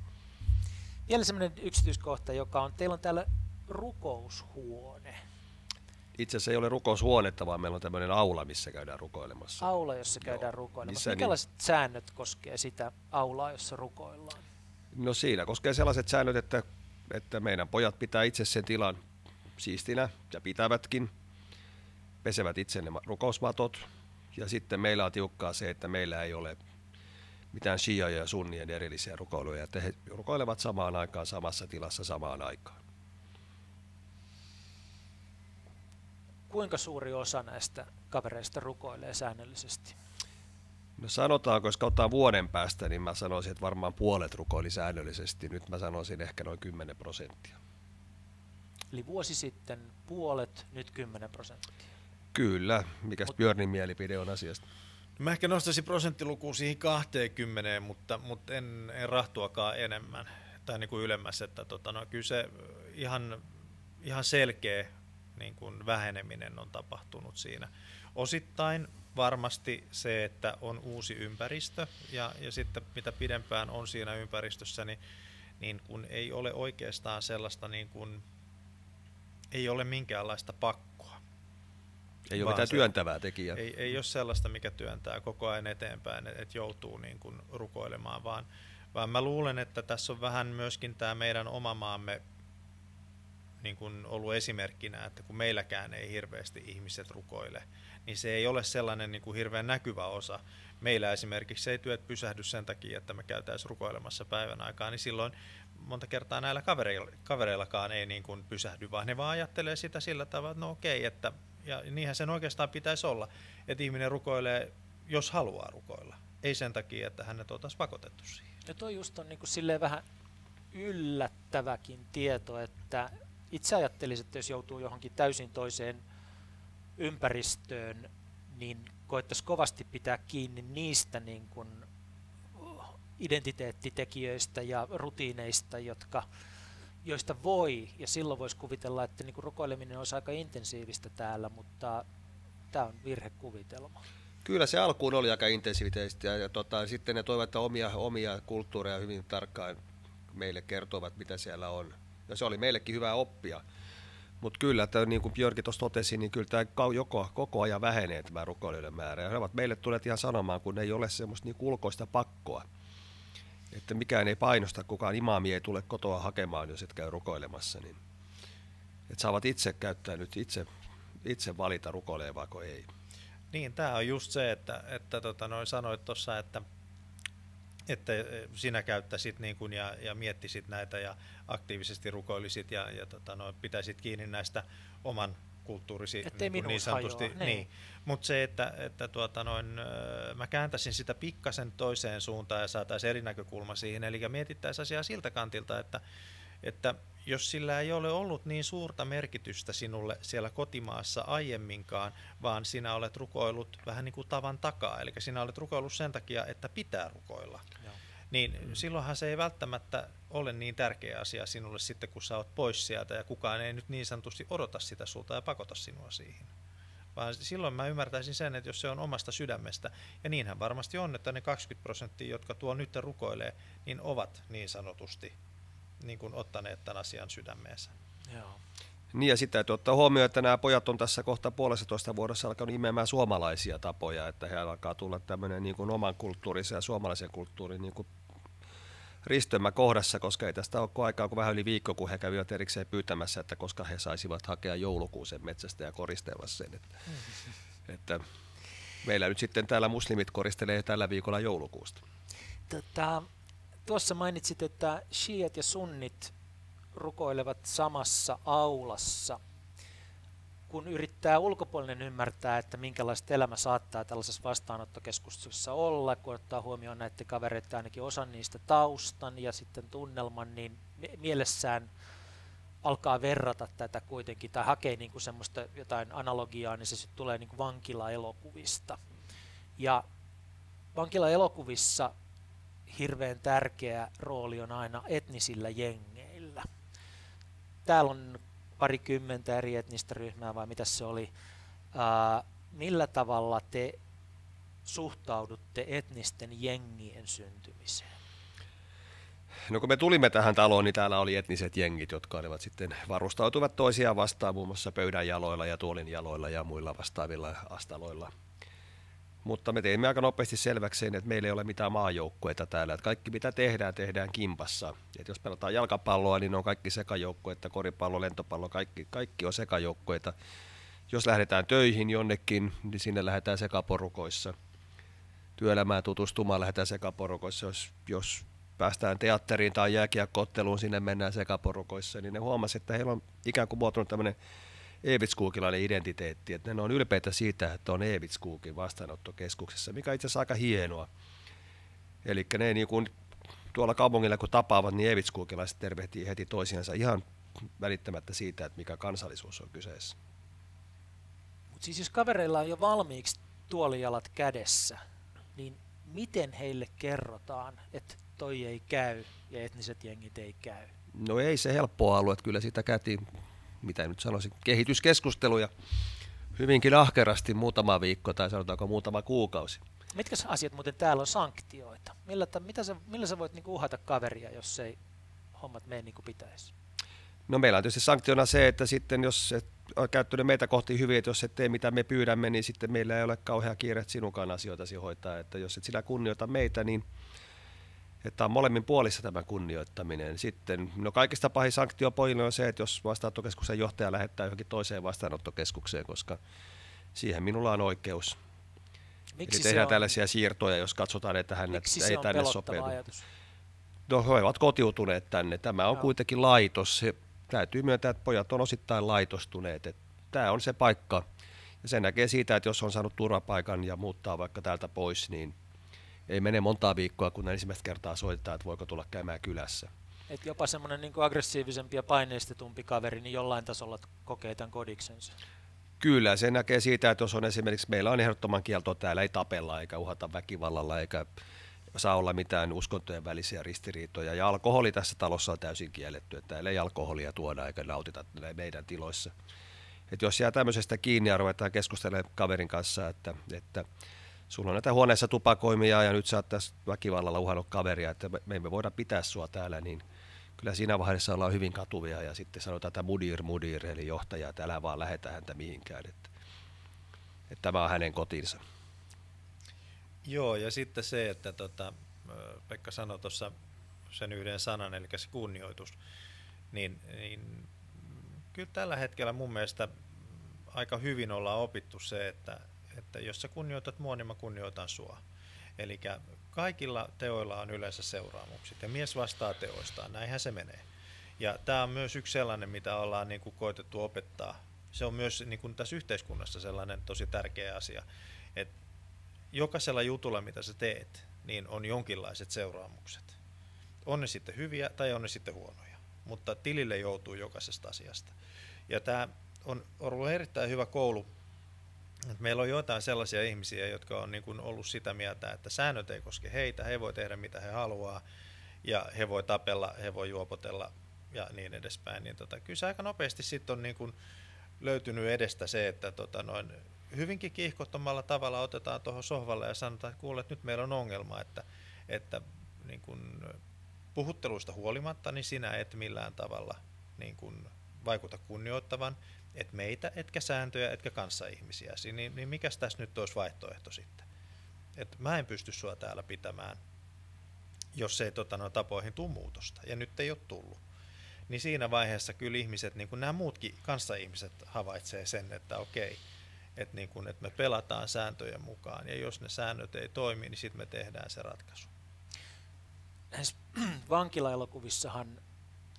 Vielä sellainen yksityiskohta, joka on, teillä on täällä rukoushuone. Itse asiassa ei ole rukoushuonetta, vaan meillä on tämmöinen aula, missä käydään rukoilemassa. Aula, jossa käydään Joo. rukoilemassa. Missä Minkälaiset niin... säännöt koskee sitä aulaa, jossa rukoillaan? No siinä koskee sellaiset säännöt, että, että meidän pojat pitää itse sen tilan siistinä ja pitävätkin, pesevät itse ne rukousmatot. Ja sitten meillä on tiukkaa se, että meillä ei ole mitään shia ja sunnien erillisiä rukoiluja, että he rukoilevat samaan aikaan samassa tilassa samaan aikaan. Kuinka suuri osa näistä kavereista rukoilee säännöllisesti? No sanotaanko, jos ottaa vuoden päästä, niin mä sanoisin, että varmaan puolet rukoili säännöllisesti. Nyt mä sanoisin ehkä noin 10 prosenttia. Eli vuosi sitten puolet, nyt 10 prosenttia. Kyllä. Mikäs Mut, Björnin mielipide on asiasta? Mä ehkä nostaisin prosenttilukuun siihen 20, mutta, mutta en, en rahtuakaan enemmän tai niin kuin ylemmäs. Että tota, no, kyllä se ihan, ihan selkeä niin kuin väheneminen on tapahtunut siinä. Osittain varmasti se, että on uusi ympäristö ja, ja sitten mitä pidempään on siinä ympäristössä, niin, niin kun ei ole oikeastaan sellaista niin kuin ei ole minkäänlaista pakkoa. Ei ole mitään työntävää tekijää. Ei, ei ole sellaista, mikä työntää koko ajan eteenpäin, että joutuu niin kuin rukoilemaan, vaan, vaan mä luulen, että tässä on vähän myöskin tämä meidän oma maamme niin kuin ollut esimerkkinä, että kun meilläkään ei hirveästi ihmiset rukoile, niin se ei ole sellainen niin kuin hirveän näkyvä osa. Meillä esimerkiksi ei työt pysähdy sen takia, että me käytäisiin rukoilemassa päivän aikaa, niin silloin monta kertaa näillä kavereilla, kavereillakaan ei niin kuin pysähdy, vaan ne vaan ajattelee sitä sillä tavalla, että no okei, että ja niinhän sen oikeastaan pitäisi olla, että ihminen rukoilee, jos haluaa rukoilla. Ei sen takia, että hänet oltaisiin pakotettu siihen. Ja toi just on niin kuin silleen vähän yllättäväkin tieto, että itse ajattelisin, että jos joutuu johonkin täysin toiseen ympäristöön, niin koettaisi kovasti pitää kiinni niistä niin kuin identiteettitekijöistä ja rutiineista, jotka, joista voi, ja silloin voisi kuvitella, että niin kuin rukoileminen olisi aika intensiivistä täällä, mutta tämä on virhekuvitelma. Kyllä se alkuun oli aika intensiivisesti ja, ja tota, sitten ne toivat omia, omia kulttuureja hyvin tarkkaan meille kertovat, mitä siellä on. Ja se oli meillekin hyvä oppia. Mutta kyllä, että niin kuin Björki tuossa totesi, niin kyllä tämä joko, koko ajan vähenee tämä rukoilijoiden määrä. Ja he ovat meille tulleet ihan sanomaan, kun ei ole semmoista niin ulkoista pakkoa. Että mikään ei painosta, kukaan imaami ei tule kotoa hakemaan, jos et käy rukoilemassa. Niin, että saavat itse käyttää nyt, itse, itse valita rukoilevaako ei. Niin, tämä on just se, että, että tota, noin sanoit tuossa, että että sinä käyttäisit niin kuin ja, ja miettisit näitä ja aktiivisesti rukoilisit ja, ja tota, no, pitäisit kiinni näistä oman kulttuurisi niin, niin sanotusti. Hajoa, niin. niin. Mutta se, että, että tuota noin, mä kääntäisin sitä pikkasen toiseen suuntaan ja saataisiin eri näkökulma siihen, eli mietittäisiin asiaa siltä kantilta, että, että jos sillä ei ole ollut niin suurta merkitystä sinulle siellä kotimaassa aiemminkaan, vaan sinä olet rukoillut vähän niin kuin tavan takaa, eli sinä olet rukoillut sen takia, että pitää rukoilla, Joo. niin mm. silloinhan se ei välttämättä ole niin tärkeä asia sinulle sitten, kun sä oot pois sieltä ja kukaan ei nyt niin sanotusti odota sitä sulta ja pakota sinua siihen. Vaan silloin mä ymmärtäisin sen, että jos se on omasta sydämestä, ja niinhän varmasti on, että ne 20 prosenttia, jotka tuo nyt rukoilee, niin ovat niin sanotusti niin kuin ottaneet tämän asian sydämeensä. Joo. Niin ja sitten täytyy ottaa huomioon, että nämä pojat on tässä kohta puolestatoista vuodessa alkanut imemään suomalaisia tapoja, että he alkaa tulla tämmöinen niin kuin oman kulttuurisen ja suomalaisen kulttuurin niin kuin ristymä kohdassa, koska ei tästä ole aikaa kuin vähän yli viikko, kun he kävivät erikseen pyytämässä, että koska he saisivat hakea joulukuusen metsästä ja koristella sen. Että, mm-hmm. että meillä nyt sitten täällä muslimit koristelee tällä viikolla joulukuusta. Tota, tuossa mainitsit, että shiat ja sunnit rukoilevat samassa aulassa. Kun yrittää ulkopuolinen ymmärtää, että minkälaista elämä saattaa tällaisessa vastaanottokeskuksessa olla, kun ottaa huomioon näiden kavereiden ainakin osan niistä taustan ja sitten tunnelman, niin mielessään alkaa verrata tätä kuitenkin tai hakee niin kuin semmoista jotain analogiaa, niin se sitten tulee niin kuin vankila-elokuvista. Ja vankila-elokuvissa hirveän tärkeä rooli on aina etnisillä jengeillä. Täällä on parikymmentä eri etnistä ryhmää vai mitä se oli. Ää, millä tavalla te suhtaudutte etnisten jengien syntymiseen? No kun me tulimme tähän taloon, niin täällä oli etniset jengit, jotka olivat sitten varustautuvat toisiaan vastaan muun muassa pöydän jaloilla ja tuolin jaloilla ja muilla vastaavilla astaloilla – mutta me teimme aika nopeasti selväksi että meillä ei ole mitään maajoukkueita täällä. Että kaikki mitä tehdään, tehdään kimpassa. Et jos pelataan jalkapalloa, niin ne on kaikki sekajoukkueita, koripallo, lentopallo, kaikki, kaikki on sekajoukkueita. Jos lähdetään töihin jonnekin, niin sinne lähdetään sekaporukoissa. Työelämään tutustumaan lähdetään sekaporukoissa. Jos, jos päästään teatteriin tai jääkiekkootteluun, sinne mennään sekaporukoissa, niin ne huomasivat, että heillä on ikään kuin muotoillut tämmöinen Eevitskuukilainen identiteetti, että ne on ylpeitä siitä, että on Eevitskuukin vastaanottokeskuksessa, mikä on itse asiassa aika hienoa. Eli ne niin kuin tuolla kaupungilla kun tapaavat, niin Eevitskuukilaiset tervehtii heti toisiansa ihan välittämättä siitä, että mikä kansallisuus on kyseessä. Mut siis jos kavereilla on jo valmiiksi tuolijalat kädessä, niin miten heille kerrotaan, että toi ei käy ja etniset jengit ei käy? No ei se helppoa ollut, että kyllä sitä käytiin mitä nyt sanoisin, kehityskeskusteluja hyvinkin ahkerasti muutama viikko tai sanotaanko muutama kuukausi. Mitkä asiat muuten täällä on sanktioita? Millä, mitä sä, millä sä voit niinku uhata kaveria, jos ei hommat mene niin kuin pitäisi? No meillä on tietysti sanktiona se, että sitten jos et on käyttänyt meitä kohti hyvin, että jos et tee mitä me pyydämme, niin sitten meillä ei ole kauhea kiire sinunkaan asioitasi hoitaa. Että jos et sinä kunnioita meitä, niin että on molemmin puolissa tämä kunnioittaminen. Sitten, no kaikista pahin sanktio pojille on se, että jos vastaanottokeskuksen johtaja lähettää johonkin toiseen vastaanottokeskukseen, koska siihen minulla on oikeus. Miksi Eli tehdään on, tällaisia siirtoja, jos katsotaan, että hän ei tänne sopeudu. Ajatus? No he ovat kotiutuneet tänne. Tämä on no. kuitenkin laitos. Se, täytyy myöntää, että pojat on osittain laitostuneet. Että tämä on se paikka. Ja se näkee siitä, että jos on saanut turvapaikan ja muuttaa vaikka täältä pois, niin ei mene montaa viikkoa, kun ensimmäistä kertaa soitetaan, että voiko tulla käymään kylässä. Et jopa semmoinen niin aggressiivisempi ja paineistetumpi kaveri, niin jollain tasolla kokee tämän kodiksensa. Kyllä, se näkee siitä, että jos on esimerkiksi, meillä on ehdottoman kielto, täällä ei tapella eikä uhata väkivallalla eikä saa olla mitään uskontojen välisiä ristiriitoja. Ja alkoholi tässä talossa on täysin kielletty, että täällä ei alkoholia tuoda eikä nautita meidän tiloissa. Et jos jää tämmöisestä kiinni ja ruvetaan keskustelemaan kaverin kanssa, että, että sulla on näitä huoneessa tupakoimia ja nyt sä oot tässä väkivallalla uhannut kaveria, että me emme voida pitää sua täällä, niin kyllä siinä vaiheessa ollaan hyvin katuvia ja sitten sanotaan, että mudir mudir, eli johtaja, että älä vaan lähetä häntä mihinkään, että, että tämä on hänen kotinsa. Joo, ja sitten se, että tota, Pekka sanoi tuossa sen yhden sanan, eli se kunnioitus, niin, niin kyllä tällä hetkellä mun mielestä aika hyvin ollaan opittu se, että, että jos sä kunnioitat mua, niin mä kunnioitan sua. Eli kaikilla teoilla on yleensä seuraamukset ja mies vastaa teoistaan, näinhän se menee. Ja tämä on myös yksi sellainen, mitä ollaan niin kuin koitettu opettaa. Se on myös niin kuin tässä yhteiskunnassa sellainen tosi tärkeä asia, että jokaisella jutulla, mitä sä teet, niin on jonkinlaiset seuraamukset. On ne sitten hyviä tai on ne sitten huonoja, mutta tilille joutuu jokaisesta asiasta. Ja tämä on ollut erittäin hyvä koulu. Meillä on joitain sellaisia ihmisiä, jotka on niin kuin ollut sitä mieltä, että säännöt ei koske heitä, he voi tehdä mitä he haluaa, ja he voi tapella, he voi juopotella ja niin edespäin. Niin tota, kyllä se aika nopeasti sitten on niin kuin löytynyt edestä se, että tota noin, hyvinkin kiihkottomalla tavalla otetaan tuohon sohvalle ja sanotaan, että kuule, että nyt meillä on ongelma, että, että niin kun puhutteluista huolimatta, niin sinä et millään tavalla niin kun vaikuta kunnioittavan, et meitä, etkä sääntöjä, etkä kanssaihmisiä. Niin, niin mikä tässä nyt olisi vaihtoehto sitten? Et mä en pysty sua täällä pitämään, jos ei tota, no, tapoihin tule muutosta. Ja nyt ei ole tullut. Niin siinä vaiheessa kyllä ihmiset, niin kuin nämä muutkin kanssaihmiset havaitsee sen, että okei, että, niin kun, että me pelataan sääntöjen mukaan ja jos ne säännöt ei toimi, niin sitten me tehdään se ratkaisu. Näissä (clears throat) vankilaelokuvissahan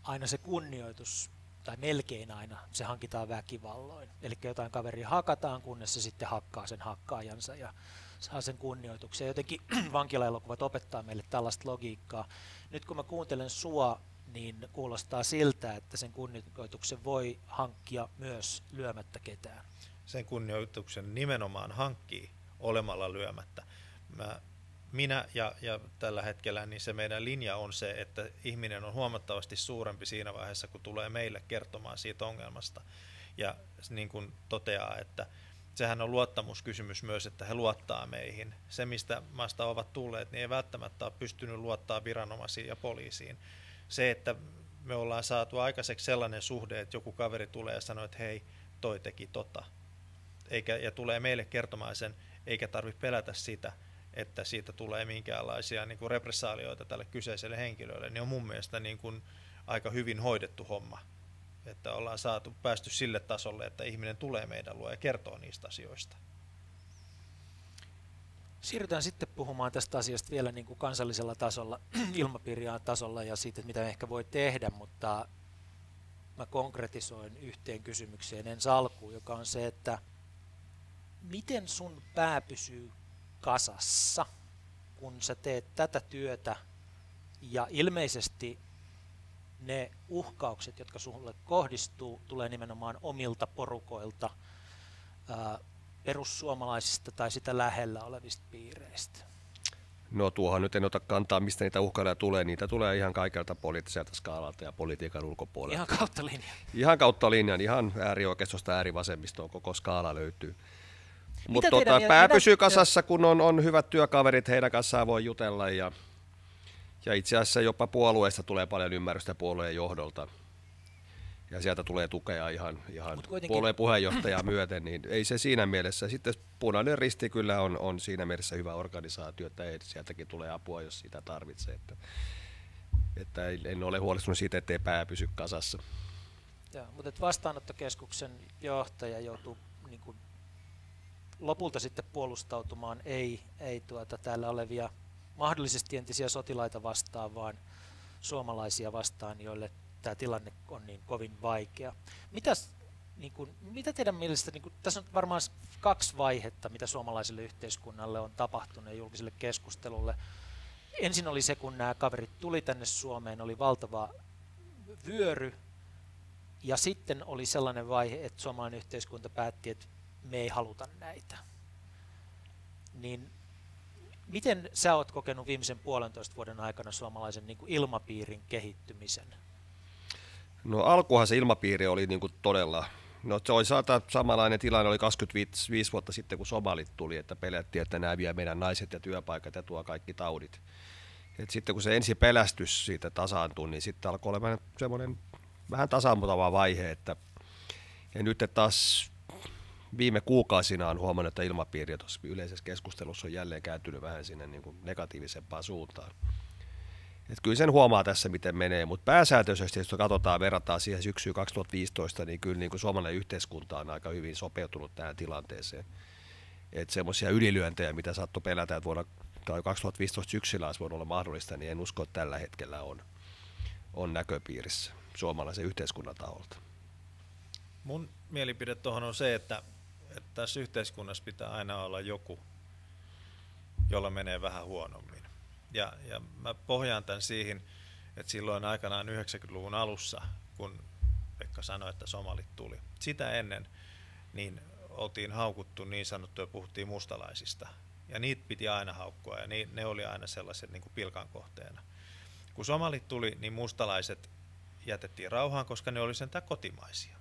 aina se kunnioitus, tai melkein aina, se hankitaan väkivalloin. Eli jotain kaveria hakataan, kunnes se sitten hakkaa sen hakkaajansa ja saa sen kunnioituksen. Jotenkin (clears throat) vankilaelokuvat opettaa meille tällaista logiikkaa. Nyt kun mä kuuntelen sua, niin kuulostaa siltä, että sen kunnioituksen voi hankkia myös lyömättä ketään sen kunnioituksen nimenomaan hankkii olemalla lyömättä. Mä, minä ja, ja tällä hetkellä niin se meidän linja on se, että ihminen on huomattavasti suurempi siinä vaiheessa, kun tulee meille kertomaan siitä ongelmasta. Ja niin kuin toteaa, että sehän on luottamuskysymys myös, että he luottaa meihin. Se, mistä maasta ovat tulleet, niin ei välttämättä ole pystynyt luottaa viranomaisiin ja poliisiin. Se, että me ollaan saatu aikaiseksi sellainen suhde, että joku kaveri tulee ja sanoo, että hei, toi teki tota eikä, ja tulee meille kertomaan sen, eikä tarvitse pelätä sitä, että siitä tulee minkäänlaisia niin kuin repressalioita tälle kyseiselle henkilölle, niin on mun mielestä niin kuin aika hyvin hoidettu homma. Että ollaan saatu päästy sille tasolle, että ihminen tulee meidän luo ja kertoo niistä asioista. Siirrytään sitten puhumaan tästä asiasta vielä niin kuin kansallisella tasolla, (clears throat) ilmapiiriaan tasolla ja siitä, mitä ehkä voi tehdä, mutta mä konkretisoin yhteen kysymykseen ensi alkuun, joka on se, että miten sun pää pysyy kasassa, kun sä teet tätä työtä ja ilmeisesti ne uhkaukset, jotka sulle kohdistuu, tulee nimenomaan omilta porukoilta, ää, perussuomalaisista tai sitä lähellä olevista piireistä? No tuohon nyt en ota kantaa, mistä niitä uhkailuja tulee. Niitä tulee ihan kaikelta poliittiselta skaalalta ja politiikan ulkopuolelta. Ihan kautta linjan. Ihan kautta linjan, ihan äärioikeistosta äärivasemmistoon koko skaala löytyy. Mutta tota, pää pysyy kasassa, kun on, on hyvät työkaverit, heidän kanssaan voi jutella ja, ja itse asiassa jopa puolueesta tulee paljon ymmärrystä puolueen johdolta. ja sieltä tulee tukea ihan, ihan puolueen puheenjohtajaa (clears throat) myöten, niin ei se siinä mielessä. Sitten punainen risti kyllä on, on siinä mielessä hyvä organisaatio, että ei, sieltäkin tulee apua, jos sitä tarvitsee. Että, että en ole huolestunut siitä, ettei pää pysy kasassa. Joo, mutta vastaanottokeskuksen johtaja joutuu lopulta sitten puolustautumaan ei, ei tuota, täällä olevia mahdollisesti entisiä sotilaita vastaan, vaan suomalaisia vastaan, joille tämä tilanne on niin kovin vaikea. Mitäs, niin kuin, mitä teidän mielestä, niin kuin, tässä on varmaan kaksi vaihetta, mitä suomalaiselle yhteiskunnalle on tapahtunut ja julkiselle keskustelulle. Ensin oli se, kun nämä kaverit tuli tänne Suomeen, oli valtava vyöry, ja sitten oli sellainen vaihe, että suomalainen yhteiskunta päätti, että me ei haluta näitä. Niin miten sä oot kokenut viimeisen puolentoista vuoden aikana suomalaisen niin kuin ilmapiirin kehittymisen? No alkuhan se ilmapiiri oli niin kuin todella, no se oli saata, samanlainen tilanne oli 25 vuotta sitten, kun somalit tuli, että pelättiin, että nämä vie meidän naiset ja työpaikat ja tuo kaikki taudit. Et sitten kun se ensi pelästys siitä tasaantui, niin sitten alkoi olemaan semmoinen vähän tasaantava vaihe, että ja nyt taas viime kuukausina on huomannut, että ilmapiiri tuossa yleisessä keskustelussa on jälleen kääntynyt vähän sinne niin kuin negatiivisempaan suuntaan. Et kyllä sen huomaa tässä, miten menee, mutta pääsääntöisesti, jos katsotaan, verrataan siihen syksyyn 2015, niin kyllä niin kuin suomalainen yhteiskunta on aika hyvin sopeutunut tähän tilanteeseen. Että semmoisia ylilyöntejä, mitä saattoi pelätä, että vuonna tai 2015 syksyllä olisi voinut olla mahdollista, niin en usko, että tällä hetkellä on, on näköpiirissä suomalaisen yhteiskunnan taholta. Mun mielipide tuohon on se, että, että tässä yhteiskunnassa pitää aina olla joku, jolla menee vähän huonommin. Ja, ja mä pohjaan tämän siihen, että silloin aikanaan 90-luvun alussa, kun Pekka sanoi, että somalit tuli, sitä ennen niin oltiin haukuttu niin sanottuja, puhuttiin mustalaisista. Ja niitä piti aina haukkua ja ne, oli aina sellaiset niin kuin pilkan kohteena. Kun somalit tuli, niin mustalaiset jätettiin rauhaan, koska ne oli sentään kotimaisia.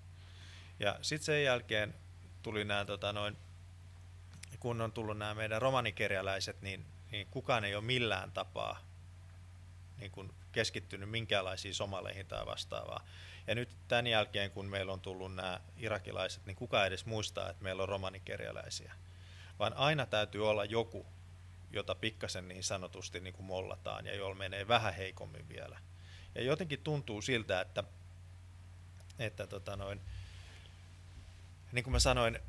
Ja sitten sen jälkeen tuli nämä, tota, noin, kun on tullut nämä meidän romanikerjäläiset, niin, niin kukaan ei ole millään tapaa niin kuin keskittynyt minkäänlaisiin somaleihin tai vastaavaa. Ja nyt tämän jälkeen, kun meillä on tullut nämä irakilaiset, niin kuka edes muistaa, että meillä on romanikerjäläisiä. Vaan aina täytyy olla joku, jota pikkasen niin sanotusti niin kuin mollataan ja jolla menee vähän heikommin vielä. Ja jotenkin tuntuu siltä, että, että tota noin, niin kuin mä sanoin,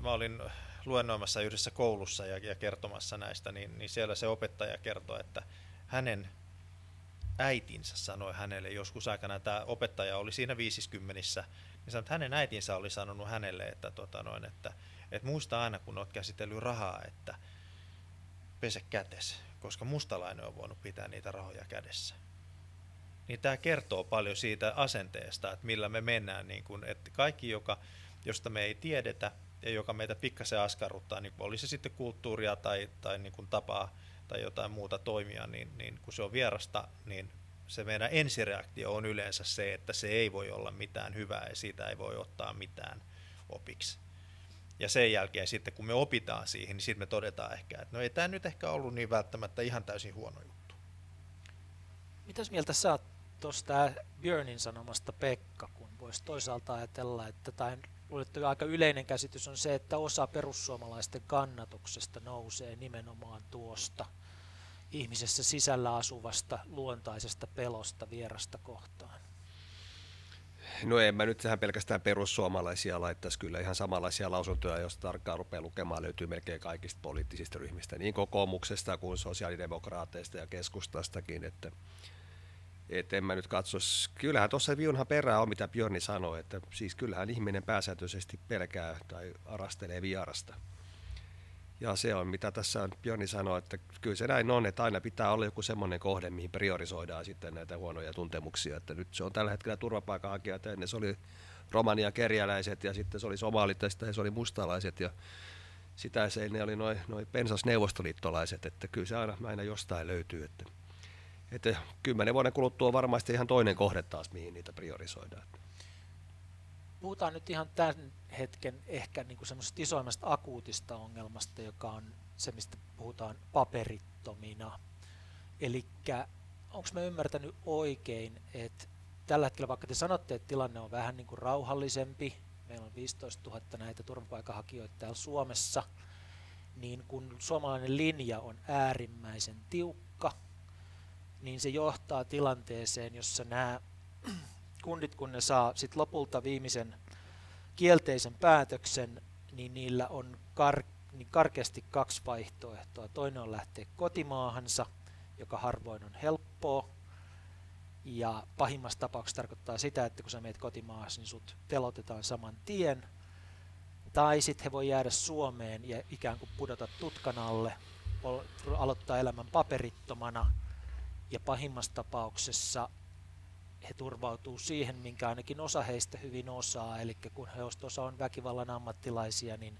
mä olin luennoimassa yhdessä koulussa ja, ja kertomassa näistä, niin, niin siellä se opettaja kertoi, että hänen äitinsä sanoi hänelle joskus aikana, tämä opettaja oli siinä 50 niin sanoi, että hänen äitinsä oli sanonut hänelle, että, tota noin, että, että muista aina kun olet käsitellyt rahaa, että pese kätes, koska mustalainen on voinut pitää niitä rahoja kädessä niin tämä kertoo paljon siitä asenteesta, että millä me mennään. Niin kun, että kaikki, joka, josta me ei tiedetä ja joka meitä pikkasen askarruttaa, niin oli se sitten kulttuuria tai, tai niin kuin tapaa tai jotain muuta toimia, niin, niin kun se on vierasta, niin se meidän ensireaktio on yleensä se, että se ei voi olla mitään hyvää ja siitä ei voi ottaa mitään opiksi. Ja sen jälkeen sitten kun me opitaan siihen, niin sitten me todetaan ehkä, että no ei tämä nyt ehkä ollut niin välttämättä ihan täysin huono juttu. Mitäs mieltä sä oot tuosta Björnin sanomasta Pekka, kun voisi toisaalta ajatella, että tai aika yleinen käsitys on se, että osa perussuomalaisten kannatuksesta nousee nimenomaan tuosta ihmisessä sisällä asuvasta luontaisesta pelosta vierasta kohtaan. No en mä nyt tähän pelkästään perussuomalaisia laittaisi kyllä ihan samanlaisia lausuntoja, jos tarkkaan rupeaa lukemaan, löytyy melkein kaikista poliittisista ryhmistä, niin kokoomuksesta kuin sosiaalidemokraateista ja keskustastakin, että et en mä nyt katso. Kyllähän tuossa viunhan perää on, mitä Björni sanoi, että siis kyllähän ihminen pääsääntöisesti pelkää tai arastelee vierasta. Ja se on, mitä tässä Björni sanoi, että kyllä se näin on, että aina pitää olla joku semmoinen kohde, mihin priorisoidaan sitten näitä huonoja tuntemuksia. Että nyt se on tällä hetkellä turvapaikanhakijat, ennen se oli romania kerjäläiset ja sitten se oli somalit ja sitten se oli mustalaiset ja sitä se ne oli noin noi pensasneuvostoliittolaiset, että kyllä se aina, aina jostain löytyy. Että että kymmenen vuoden kuluttua on varmasti ihan toinen kohde taas, mihin niitä priorisoidaan. Puhutaan nyt ihan tämän hetken ehkä niin semmoisesta isoimmasta akuutista ongelmasta, joka on se, mistä puhutaan paperittomina. Eli onko mä ymmärtänyt oikein, että tällä hetkellä, vaikka te sanotte, että tilanne on vähän niin kuin rauhallisempi, meillä on 15 000 näitä turvapaikanhakijoita täällä Suomessa, niin kun suomalainen linja on äärimmäisen tiukka, niin se johtaa tilanteeseen, jossa nämä kundit, kun ne saa sit lopulta viimeisen kielteisen päätöksen, niin niillä on kar- niin karkeasti kaksi vaihtoehtoa. Toinen on lähteä kotimaahansa, joka harvoin on helppoa, ja pahimmassa tapauksessa tarkoittaa sitä, että kun sä meet kotimaassa, niin sut telotetaan saman tien. Tai sitten he voi jäädä Suomeen ja ikään kuin pudota tutkan alle, aloittaa elämän paperittomana. Ja pahimmassa tapauksessa he turvautuu siihen, minkä ainakin osa heistä hyvin osaa. Eli kun he osa on väkivallan ammattilaisia, niin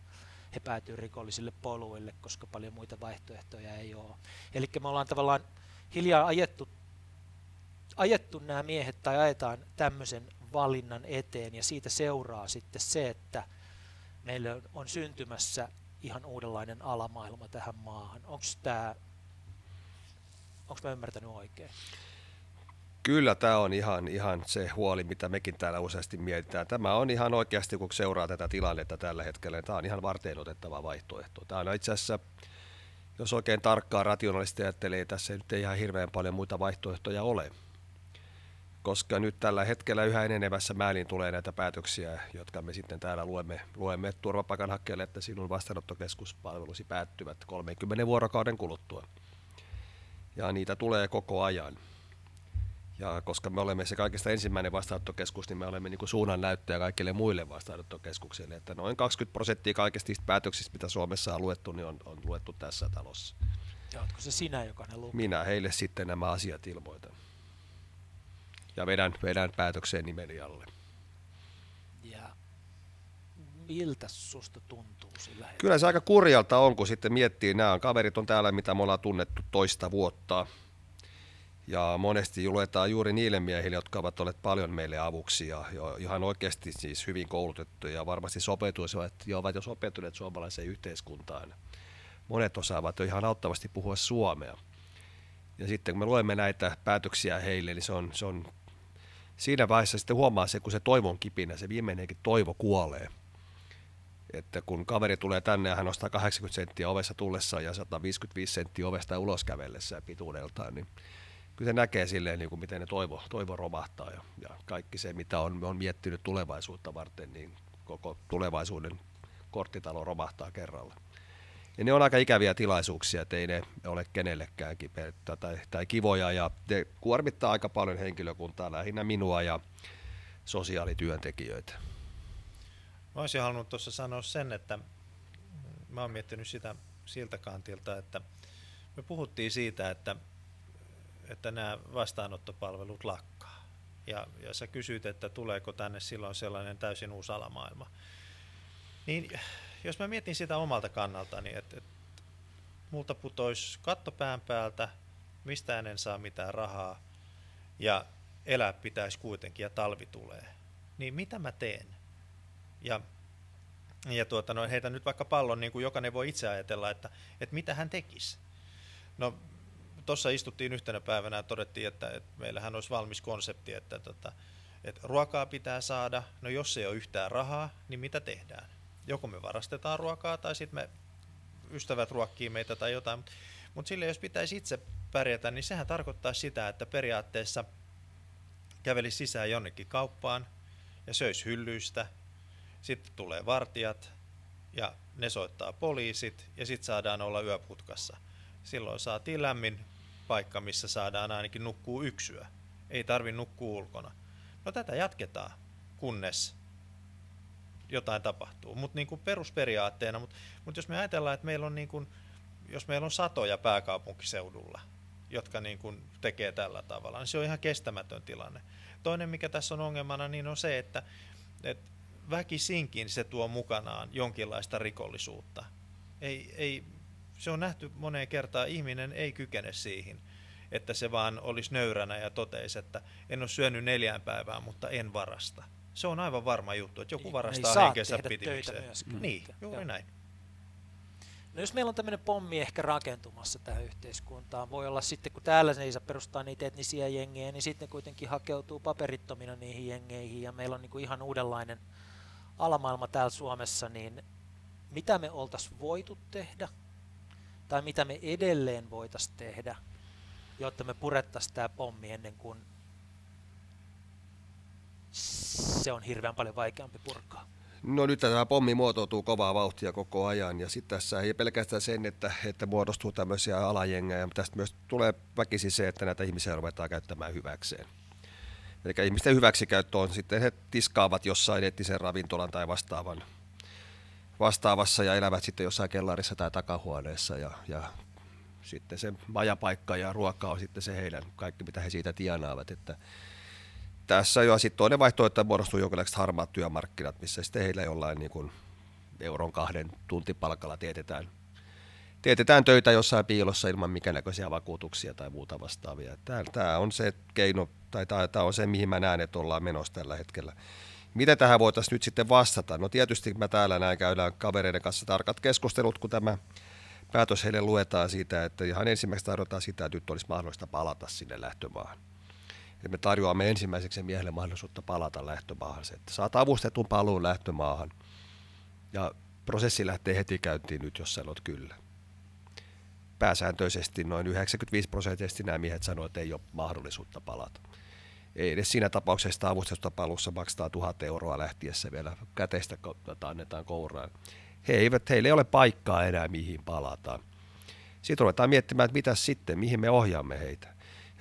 he päätyy rikollisille poluille, koska paljon muita vaihtoehtoja ei ole. Eli me ollaan tavallaan hiljaa ajettu ajettu nämä miehet tai ajetaan tämmöisen valinnan eteen ja siitä seuraa sitten se, että meillä on syntymässä ihan uudenlainen alamaailma tähän maahan. Onko tämä, onko mä ymmärtänyt oikein? Kyllä tämä on ihan, ihan se huoli, mitä mekin täällä useasti mietitään. Tämä on ihan oikeasti, kun seuraa tätä tilannetta tällä hetkellä, niin tämä on ihan varten otettava vaihtoehto. Tämä on itse asiassa, jos oikein tarkkaan rationaalisesti ajattelee, tässä ei nyt ihan hirveän paljon muita vaihtoehtoja ole koska nyt tällä hetkellä yhä enenevässä määrin tulee näitä päätöksiä, jotka me sitten täällä luemme, luemme turvapaikanhakijalle, että sinun vastaanottokeskuspalvelusi päättyvät 30 vuorokauden kuluttua. Ja niitä tulee koko ajan. Ja koska me olemme se kaikista ensimmäinen vastaanottokeskus, niin me olemme niin kuin suunnan näyttäjä kaikille muille vastaanottokeskuksille. Että noin 20 prosenttia kaikista päätöksistä, mitä Suomessa on luettu, niin on, on luettu tässä talossa. Ja oletko se sinä, joka ne lukee? Minä heille sitten nämä asiat ilmoitan ja vedän, vedän päätökseen nimeni alle. Miltä susta tuntuu sillä hetkellä? Kyllä se aika kurjalta on, kun sitten miettii, nämä kaverit on täällä, mitä me ollaan tunnettu toista vuotta. Ja monesti luetaan juuri niille miehille, jotka ovat olleet paljon meille avuksi ja ihan oikeasti siis hyvin koulutettuja ja varmasti sopeutuisivat ja ovat jo sopeutuneet suomalaiseen yhteiskuntaan. Monet osaavat jo ihan auttavasti puhua suomea. Ja sitten kun me luemme näitä päätöksiä heille, niin se on, se on siinä vaiheessa sitten huomaa se, kun se toivon kipinä, se viimeinenkin toivo kuolee. Että kun kaveri tulee tänne ja hän ostaa 80 senttiä ovessa tullessa ja 155 senttiä ovesta ulos kävellessä pituudeltaan, niin kyllä se näkee silleen, niin kuin miten ne toivo, toivo romahtaa ja, ja kaikki se, mitä on, on miettinyt tulevaisuutta varten, niin koko tulevaisuuden korttitalo romahtaa kerralla. Ja ne on aika ikäviä tilaisuuksia, että ei ne ole kenellekään kipeitä tai, tai kivoja ja ne kuormittaa aika paljon henkilökuntaa, lähinnä minua ja sosiaalityöntekijöitä. Mä olisin halunnut tuossa sanoa sen, että mä oon miettinyt sitä siltä kantilta, että me puhuttiin siitä, että, että nämä vastaanottopalvelut lakkaa. Ja, ja sä kysyit, että tuleeko tänne silloin sellainen täysin uusi alamaailma. Niin jos mä mietin sitä omalta kannaltani, että, että multa putoisi katto pään päältä, mistä en saa mitään rahaa ja elää pitäisi kuitenkin ja talvi tulee, niin mitä mä teen? Ja, ja tuota, no, heitä nyt vaikka pallon, niin kuin jokainen voi itse ajatella, että, että mitä hän tekisi. No tuossa istuttiin yhtenä päivänä ja todettiin, että, että meillähän olisi valmis konsepti, että, että, tota, että ruokaa pitää saada, no jos ei ole yhtään rahaa, niin mitä tehdään? joko me varastetaan ruokaa tai sitten me ystävät ruokkii meitä tai jotain. Mutta mut sille jos pitäisi itse pärjätä, niin sehän tarkoittaa sitä, että periaatteessa käveli sisään jonnekin kauppaan ja söisi hyllyistä. Sitten tulee vartijat ja ne soittaa poliisit ja sitten saadaan olla yöputkassa. Silloin saatiin lämmin paikka, missä saadaan ainakin nukkuu yksyä. Ei tarvi nukkua ulkona. No tätä jatketaan, kunnes jotain tapahtuu. Mutta niin kuin perusperiaatteena, mutta mut jos me ajatellaan, että meillä on, niin kuin, jos meillä on satoja pääkaupunkiseudulla, jotka niin kuin tekee tällä tavalla, niin se on ihan kestämätön tilanne. Toinen, mikä tässä on ongelmana, niin on se, että, että väkisinkin se tuo mukanaan jonkinlaista rikollisuutta. Ei, ei, se on nähty moneen kertaan, ihminen ei kykene siihen, että se vaan olisi nöyränä ja toteisi, että en ole syönyt neljään päivään, mutta en varasta se on aivan varma juttu, että joku varastaa henkensä pitimiseen. Myöskään. Niin, juuri Joo. näin. No jos meillä on tämmöinen pommi ehkä rakentumassa tähän yhteiskuntaan, voi olla sitten, kun täällä se ei saa perustaa niitä etnisiä jengejä, niin sitten kuitenkin hakeutuu paperittomina niihin jengeihin, ja meillä on niin kuin ihan uudenlainen alamaailma täällä Suomessa, niin mitä me oltaisiin voitu tehdä, tai mitä me edelleen voitaisiin tehdä, jotta me purettaisiin tämä pommi ennen kuin se on hirveän paljon vaikeampi purkaa. No nyt tämä pommi muotoutuu kovaa vauhtia koko ajan ja sitten tässä ei pelkästään sen, että, että muodostuu tämmöisiä alajengejä, mutta tästä myös tulee väkisin se, että näitä ihmisiä ruvetaan käyttämään hyväkseen. Eli ihmisten hyväksikäyttö on sitten, he tiskaavat jossain eettisen ravintolan tai vastaavan, vastaavassa ja elävät sitten jossain kellarissa tai takahuoneessa ja, ja sitten se majapaikka ja ruoka on sitten se heidän kaikki, mitä he siitä tienaavat. Että tässä jo sitten toinen vaihtoehto, että muodostuu jonkinlaiset harmaat työmarkkinat, missä sitten heillä jollain niin kuin euron kahden tuntipalkalla teetetään, teetetään töitä jossain piilossa ilman mikä näköisiä vakuutuksia tai muuta vastaavia. Tämä on se keino, tai tämä, on se, mihin mä näen, että ollaan menossa tällä hetkellä. Miten tähän voitaisiin nyt sitten vastata? No tietysti mä täällä näin käydään kavereiden kanssa tarkat keskustelut, kun tämä päätös heille luetaan siitä, että ihan ensimmäiseksi tarjotaan sitä, että nyt olisi mahdollista palata sinne lähtömaahan. Eli me tarjoamme ensimmäiseksi miehelle mahdollisuutta palata lähtömaahan. Se, että saat avustetun paluun lähtömaahan ja prosessi lähtee heti käyntiin nyt, jos sanot kyllä. Pääsääntöisesti noin 95 prosenttisesti nämä miehet sanoivat, että ei ole mahdollisuutta palata. Ei edes siinä tapauksessa avustetusta paluussa maksaa tuhat euroa lähtiessä vielä käteistä annetaan kouraan. He eivät, heillä ei ole paikkaa enää mihin palataan. Sitten ruvetaan miettimään, että mitä sitten, mihin me ohjaamme heitä.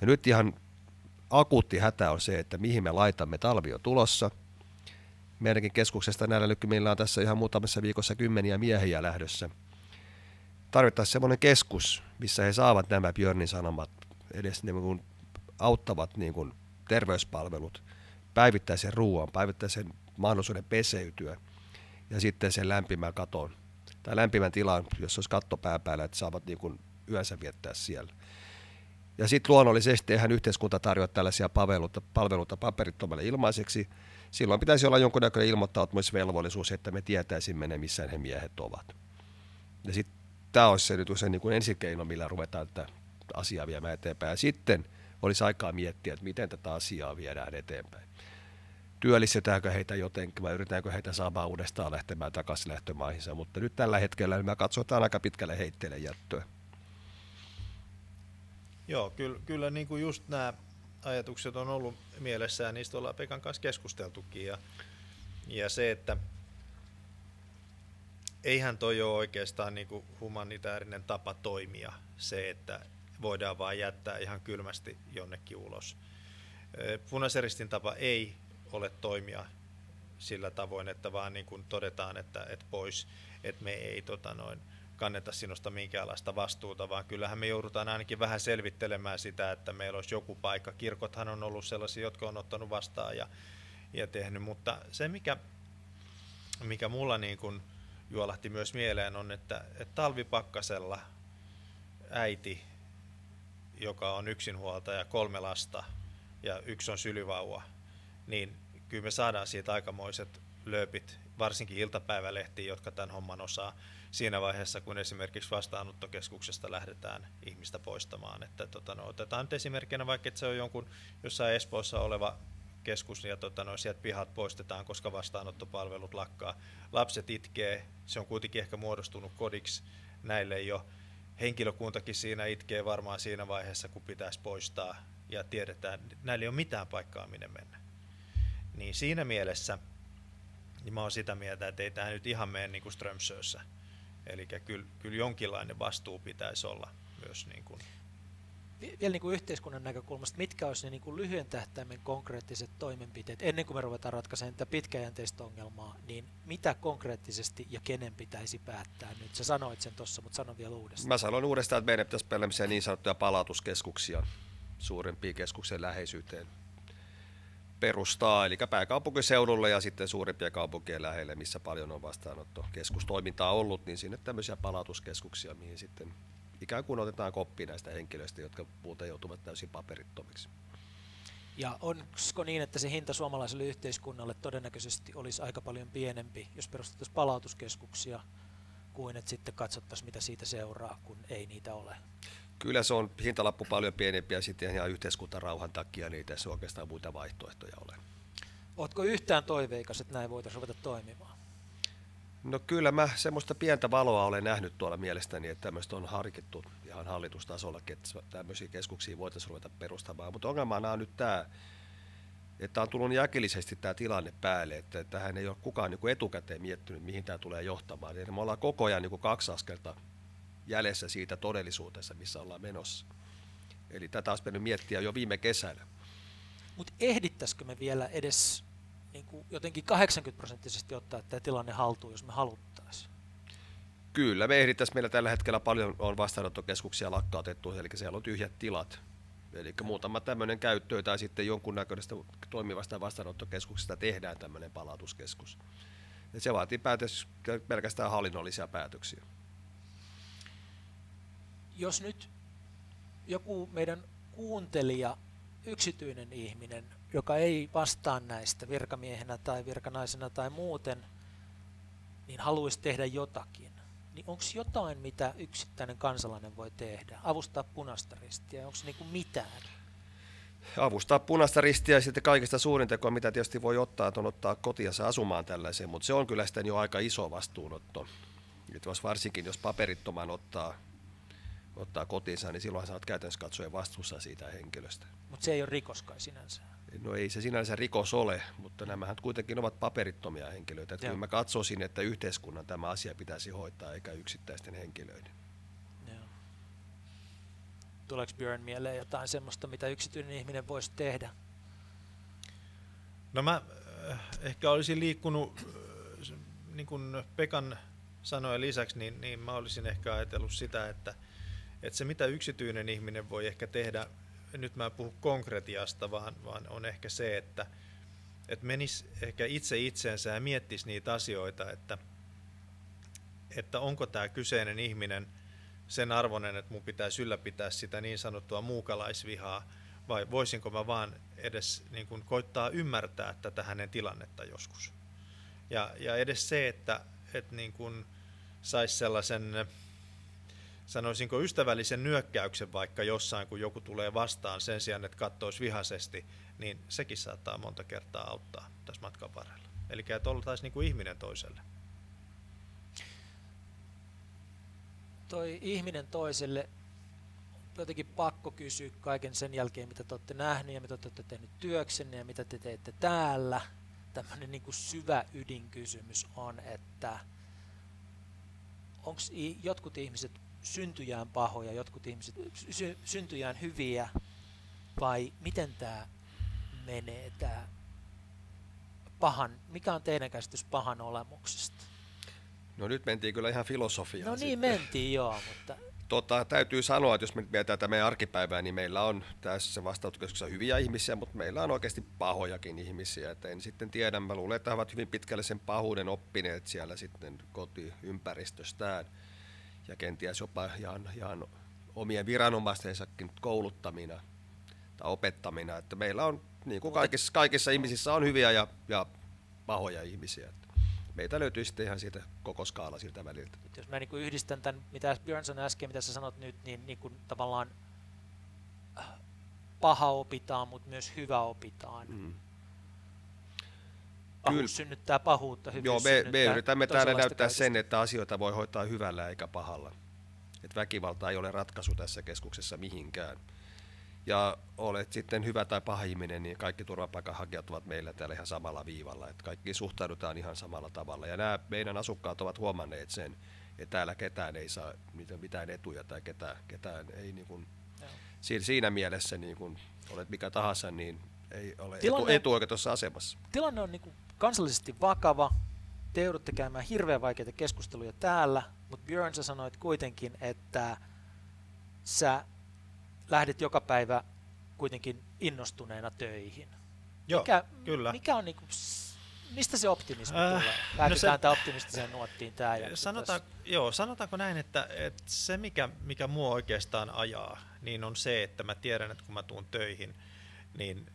Ja nyt ihan akuutti hätä on se, että mihin me laitamme talvi on tulossa. Meidänkin keskuksesta näillä lykymillä on tässä ihan muutamassa viikossa kymmeniä miehiä lähdössä. Tarvittaisiin semmoinen keskus, missä he saavat nämä Björnin sanomat, edes niin kuin auttavat niin kuin terveyspalvelut, päivittäisen ruoan, päivittäisen mahdollisuuden peseytyä ja sitten sen lämpimän katon tai lämpimän tilan, jos olisi katto pää päällä, että saavat niin kuin yönsä viettää siellä. Ja sitten luonnollisesti eihän yhteiskunta tarjoa tällaisia palveluita, palveluita paperittomalle ilmaiseksi. Silloin pitäisi olla jonkunnäköinen ilmoittautumisvelvollisuus, että me tietäisimme ne, missä he miehet ovat. Ja sitten tämä olisi se, nyt se niin kuin ensikeino, millä ruvetaan tätä asiaa viemään eteenpäin. Ja sitten olisi aikaa miettiä, että miten tätä asiaa viedään eteenpäin. Työllistetäänkö heitä jotenkin vai yritetäänkö heitä saamaan uudestaan lähtemään takaisin lähtömaihinsa, mutta nyt tällä hetkellä me katsotaan aika pitkälle heitteille jättöä. Joo, kyllä, kyllä niin kuin just nämä ajatukset on ollut mielessä ja niistä ollaan Pekan kanssa keskusteltukin. Ja, ja se, että eihän toi ole oikeastaan niin kuin humanitaarinen tapa toimia, se, että voidaan vain jättää ihan kylmästi jonnekin ulos. Punaiseristin tapa ei ole toimia sillä tavoin, että vaan niin kuin todetaan, että, että pois, että me ei tota noin, kanneta sinusta minkäänlaista vastuuta, vaan kyllähän me joudutaan ainakin vähän selvittelemään sitä, että meillä olisi joku paikka. Kirkothan on ollut sellaisia, jotka on ottanut vastaan ja, ja tehnyt, mutta se mikä, mikä mulla niin kuin juolahti myös mieleen on, että, että talvipakkasella äiti, joka on yksinhuoltaja, kolme lasta ja yksi on sylyvauva, niin kyllä me saadaan siitä aikamoiset lööpit, varsinkin iltapäivälehtiin, jotka tämän homman osaa siinä vaiheessa, kun esimerkiksi vastaanottokeskuksesta lähdetään ihmistä poistamaan. Että, tota, no, otetaan nyt esimerkkinä vaikka, että se on jonkun jossain Espoossa oleva keskus ja tota, no, sieltä pihat poistetaan, koska vastaanottopalvelut lakkaa. Lapset itkee, se on kuitenkin ehkä muodostunut kodiksi näille jo. Henkilökuntakin siinä itkee varmaan siinä vaiheessa, kun pitäisi poistaa ja tiedetään, että näillä ei ole mitään paikkaa, minne mennä. Niin siinä mielessä niin mä oon sitä mieltä, että ei tämä nyt ihan mene niin kuin Strömsössä Eli kyllä, kyllä jonkinlainen vastuu pitäisi olla myös. Niin kuin. Vielä niin kuin yhteiskunnan näkökulmasta, mitkä olisi ne niin kuin lyhyen tähtäimen konkreettiset toimenpiteet, ennen kuin me ruvetaan ratkaisemaan tätä pitkäjänteistä ongelmaa, niin mitä konkreettisesti ja kenen pitäisi päättää nyt? Sä sanoit sen tuossa, mutta sano vielä uudestaan. Mä sanon uudestaan, että meidän pitäisi pelkästään niin sanottuja palautuskeskuksia suurempiin keskuksen läheisyyteen perustaa, eli pääkaupunkiseudulle ja sitten suurimpia kaupunkien lähelle, missä paljon on vastaanottokeskustoimintaa ollut, niin sinne tämmöisiä palautuskeskuksia, mihin sitten ikään kuin otetaan koppi näistä henkilöistä, jotka muuten joutuvat täysin paperittomiksi. Ja onko niin, että se hinta suomalaiselle yhteiskunnalle todennäköisesti olisi aika paljon pienempi, jos perustettaisiin palautuskeskuksia, kuin että sitten katsottaisiin, mitä siitä seuraa, kun ei niitä ole. Kyllä se on hintalappu paljon pienempi ja sitten ihan yhteiskuntarauhan takia niitä ei oikeastaan muita vaihtoehtoja ole. Oletko yhtään toiveikas, että näin voitaisiin ruveta toimimaan? No kyllä mä semmoista pientä valoa olen nähnyt tuolla mielestäni, että tämmöistä on harkittu ihan hallitustasollakin, että tämmöisiä keskuksia voitaisiin ruveta perustamaan. Mutta ongelmana on nyt tämä, että on tullut niin äkillisesti tämä tilanne päälle, että tähän ei ole kukaan niin etukäteen miettinyt, mihin tämä tulee johtamaan. Eli me ollaan koko ajan niin kaksi askelta jäljessä siitä todellisuudessa, missä ollaan menossa. Eli tätä olisi mennyt miettiä jo viime kesänä. Mutta ehdittäisikö me vielä edes niin kuin jotenkin 80 prosenttisesti ottaa tämä tilanne haltuun, jos me haluttaisiin? Kyllä, me ehdittäisiin. Meillä tällä hetkellä paljon on vastaanottokeskuksia lakkautettu, eli siellä on tyhjät tilat. Eli muutama tämmöinen käyttö tai sitten jonkunnäköistä toimivasta vastaanottokeskuksesta tehdään tämmöinen palautuskeskus. Ja se vaatii päätös, pelkästään hallinnollisia päätöksiä. Jos nyt joku meidän kuuntelija, yksityinen ihminen, joka ei vastaa näistä virkamiehenä tai virkanaisena tai muuten, niin haluaisi tehdä jotakin, niin onko jotain, mitä yksittäinen kansalainen voi tehdä? Avustaa punaista ristiä, onko niinku mitään? Avustaa punaista ristiä ja sitten kaikista suurin teko, mitä tietysti voi ottaa, on ottaa kotiansa asumaan tällaiseen, mutta se on kyllä sitten jo aika iso vastuunotto. Nyt jos varsinkin jos paperittoman ottaa, ottaa kotiinsa, niin silloin sä oot käytännössä katsoen vastuussa siitä henkilöstä. Mutta se ei ole rikos kai sinänsä. No ei se sinänsä rikos ole, mutta nämähän kuitenkin ovat paperittomia henkilöitä. Että kyllä mä katsoisin, että yhteiskunnan tämä asia pitäisi hoitaa, eikä yksittäisten henkilöiden. Joo. Tuleeko Björn mieleen jotain semmoista, mitä yksityinen ihminen voisi tehdä? No mä äh, ehkä olisin liikkunut, äh, niin kuin Pekan sanoi lisäksi, niin, niin mä olisin ehkä ajatellut sitä, että, että se mitä yksityinen ihminen voi ehkä tehdä nyt mä en puhu konkretiasta, vaan, vaan on ehkä se, että, että menis ehkä itse itseensä ja miettisi niitä asioita, että, että onko tämä kyseinen ihminen sen arvoinen, että mun pitäisi ylläpitää sitä niin sanottua muukalaisvihaa, vai voisinko mä vaan edes niin kuin koittaa ymmärtää tätä hänen tilannetta joskus. Ja, ja edes se, että, että niin saisi sellaisen sanoisinko ystävällisen nyökkäyksen vaikka jossain, kun joku tulee vastaan sen sijaan, että katsoisi vihaisesti, niin sekin saattaa monta kertaa auttaa tässä matkan varrella. Eli että oltaisiin niin kuin ihminen toiselle. Toi ihminen toiselle, jotenkin pakko kysyä kaiken sen jälkeen, mitä te olette nähneet ja mitä te olette tehneet työksenne ja mitä te teette täällä. Tämmöinen niin kuin syvä ydinkysymys on, että onko jotkut ihmiset syntyjään pahoja, jotkut ihmiset sy- syntyjään hyviä, vai miten tämä menee, tämä pahan, mikä on teidän käsitys pahan olemuksesta? No nyt mentiin kyllä ihan filosofiaan. No niin sitten. mentiin joo, mutta... Tota, täytyy sanoa, että jos me mietitään tätä meidän arkipäivää, niin meillä on tässä vastaanottokeskuksessa hyviä ihmisiä, mutta meillä on oikeasti pahojakin ihmisiä. Että en sitten tiedä, mä luulen, että he ovat hyvin pitkälle sen pahuuden oppineet siellä sitten kotiympäristöstään ja kenties jopa ihan, ihan omien viranomaistensakin kouluttamina tai opettamina. Että meillä on, niin kuin kaikissa, kaikissa ihmisissä on hyviä ja, ja pahoja ihmisiä. Että meitä löytyy sitten ihan siitä koko skaala siltä väliltä. Jos mä niin yhdistän tämän, mitä Björn sanoi äsken, mitä sä sanot nyt, niin, niin kuin tavallaan paha opitaan, mutta myös hyvä opitaan. Mm. Pahuus Kyllä. synnyttää pahuutta, hyvyys Joo, me, me yritämme täällä näyttää kaikista. sen, että asioita voi hoitaa hyvällä eikä pahalla. Että väkivalta ei ole ratkaisu tässä keskuksessa mihinkään. Ja olet sitten hyvä tai paha ihminen, niin kaikki turvapaikanhakijat ovat meillä täällä ihan samalla viivalla. Että kaikki suhtaudutaan ihan samalla tavalla. Ja nämä meidän asukkaat ovat huomanneet sen, että täällä ketään ei saa mitään etuja tai ketään, ketään ei niin kuin, siinä mielessä niin kuin olet mikä tahansa, niin ei ole tilanne, etu, etuoikeutussa asemassa. Tilanne on niin kuin kansallisesti vakava. Te joudutte käymään hirveän vaikeita keskusteluja täällä, mutta Björn sä sanoit kuitenkin, että sä lähdet joka päivä kuitenkin innostuneena töihin. Joo, mikä, kyllä. Mikä on niinku, mistä se optimismi äh, tulee? Päätetään no tämä optimistiseen nuottiin tämä sanotaan, joo, sanotaanko näin, että, että se mikä, mikä mua oikeastaan ajaa, niin on se, että mä tiedän, että kun mä tuun töihin, niin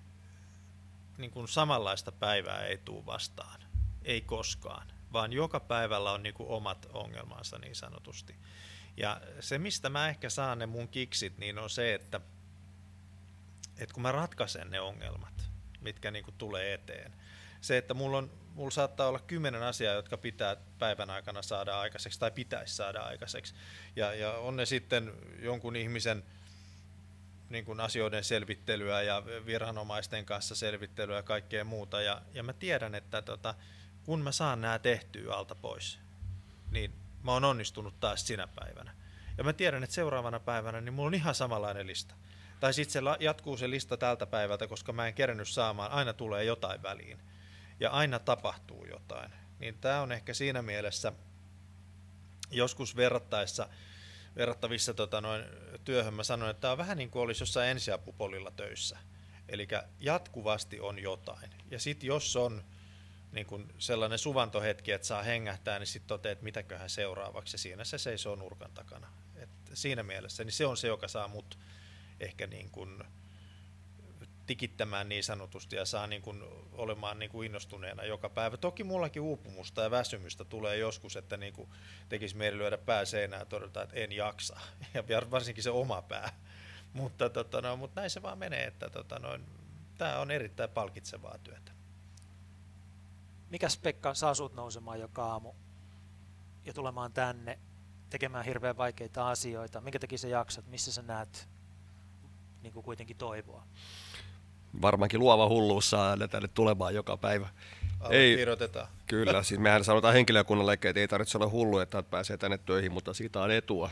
niin kuin samanlaista päivää ei tule vastaan. Ei koskaan. vaan joka päivällä on niin kuin omat ongelmansa niin sanotusti. Ja se, mistä mä ehkä saan ne mun kiksit, niin on se, että, että kun mä ratkaisen ne ongelmat, mitkä niin kuin tulee eteen, se, että mulla, on, mulla saattaa olla kymmenen asiaa, jotka pitää päivän aikana saada aikaiseksi tai pitäisi saada aikaiseksi. Ja, ja on ne sitten jonkun ihmisen niin kuin asioiden selvittelyä ja viranomaisten kanssa selvittelyä ja kaikkea muuta. Ja, ja mä tiedän, että tota, kun mä saan nämä tehtyä alta pois, niin mä oon onnistunut taas sinä päivänä. Ja mä tiedän, että seuraavana päivänä niin mulla on ihan samanlainen lista. Tai sitten se jatkuu se lista tältä päivältä, koska mä en kerennyt saamaan, aina tulee jotain väliin. Ja aina tapahtuu jotain. Niin tämä on ehkä siinä mielessä joskus verrattaessa verrattavissa tota, noin, työhön mä sanoin, että tämä on vähän niin kuin olisi jossain ensiapupolilla töissä. Eli jatkuvasti on jotain. Ja sitten jos on niin kun sellainen suvantohetki, että saa hengähtää, niin sitten toteat, että mitäköhän seuraavaksi. Ja siinä se seisoo nurkan takana. Et siinä mielessä niin se on se, joka saa mut ehkä niin kun tikittämään niin sanotusti ja saa niin kuin olemaan niin kuin innostuneena joka päivä. Toki mullakin uupumusta ja väsymystä tulee joskus, että niin kuin tekisi mieli lyödä pää seinään ja todeta, että en jaksa. (laughs) Ja varsinkin se oma pää. (laughs) Mutta, tota, no, mutta näin se vaan menee, että tota, no, tämä on erittäin palkitsevaa työtä. Mikäs Pekka saa sut nousemaan joka aamu ja tulemaan tänne tekemään hirveän vaikeita asioita? Minkä takia sä jaksat? Missä sä näet niin kuin kuitenkin toivoa? Varmaankin luova hulluus saa aina tänne tulemaan joka päivä. Ei, (laughs) kyllä, siis mehän sanotaan henkilökunnalle, että ei tarvitse olla hullu, että pääsee tänne töihin, mutta siitä on etua.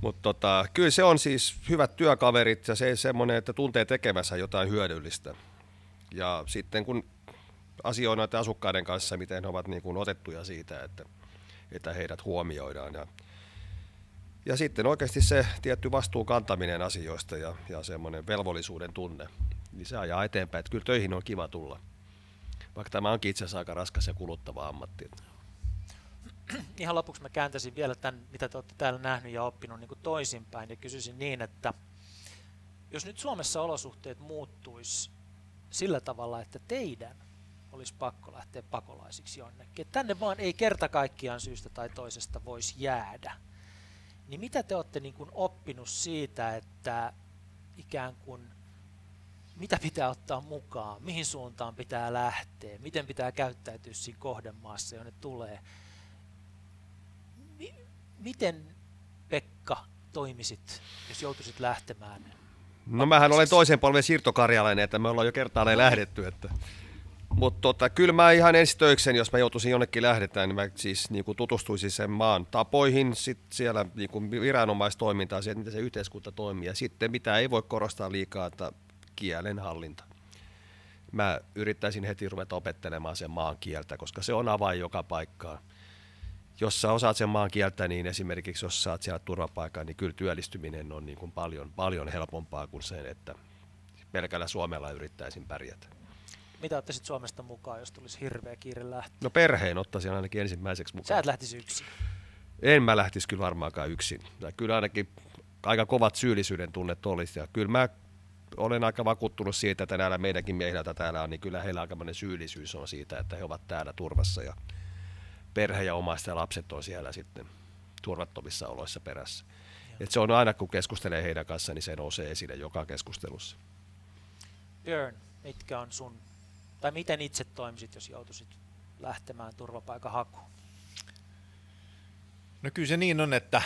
Mutta tota, kyllä se on siis hyvät työkaverit ja se semmoinen, että tuntee tekemässä jotain hyödyllistä. Ja sitten kun asioin noiden asukkaiden kanssa, miten he ovat niin kuin otettuja siitä, että, että heidät huomioidaan. Ja ja sitten oikeasti se tietty vastuun kantaminen asioista ja, ja semmoinen velvollisuuden tunne, niin se ajaa eteenpäin. Että kyllä töihin on kiva tulla, vaikka tämä onkin itse asiassa aika raskas ja kuluttava ammatti. Ihan lopuksi mä kääntäisin vielä tämän, mitä te olette täällä nähnyt ja oppinut niin toisinpäin ja kysyisin niin, että jos nyt Suomessa olosuhteet muuttuisi sillä tavalla, että teidän olisi pakko lähteä pakolaisiksi jonnekin, että tänne vaan ei kerta kaikkiaan syystä tai toisesta voisi jäädä, niin mitä te olette niin kuin oppinut siitä, että ikään kuin mitä pitää ottaa mukaan, mihin suuntaan pitää lähteä, miten pitää käyttäytyä siinä kohdemaassa, jonne tulee. M- miten Pekka toimisit, jos joutuisit lähtemään? No mähän olen toisen polven siirtokarjalainen, että me ollaan jo kertaalleen lähdetty, että mutta tota, kyllä mä ihan ensi töikseni, jos mä joutuisin jonnekin lähdetään, niin mä siis niin kuin tutustuisin sen maan tapoihin, sit siellä niin kuin viranomaistoimintaan, siihen, miten se yhteiskunta toimii. Ja sitten mitä ei voi korostaa liikaa, että kielen hallinta. Mä yrittäisin heti ruveta opettelemaan sen maan kieltä, koska se on avain joka paikkaan. Jos sä osaat sen maan kieltä, niin esimerkiksi jos saat siellä turvapaikan, niin kyllä työllistyminen on niin kuin paljon, paljon helpompaa kuin sen, että pelkällä Suomella yrittäisin pärjätä. Mitä ottaisit Suomesta mukaan, jos tulisi hirveä kiire lähteä? No perheen ottaisin ainakin ensimmäiseksi mukaan. Sä et lähtisi yksin? En mä lähtisi kyllä varmaankaan yksin. Ja kyllä ainakin aika kovat syyllisyyden tunnet olisi. Ja kyllä mä olen aika vakuuttunut siitä, että näillä meidänkin miehillä, joita täällä on, niin kyllä heillä aikamoinen syyllisyys on siitä, että he ovat täällä turvassa ja perhe ja omaiset ja lapset on siellä sitten turvattomissa oloissa perässä. Et se on aina, kun keskustelee heidän kanssaan, niin se nousee esille joka keskustelussa. Björn, mitkä on sun tai miten itse toimisit, jos joutuisit lähtemään turvapaikan hakuun? No kyllä se niin on, että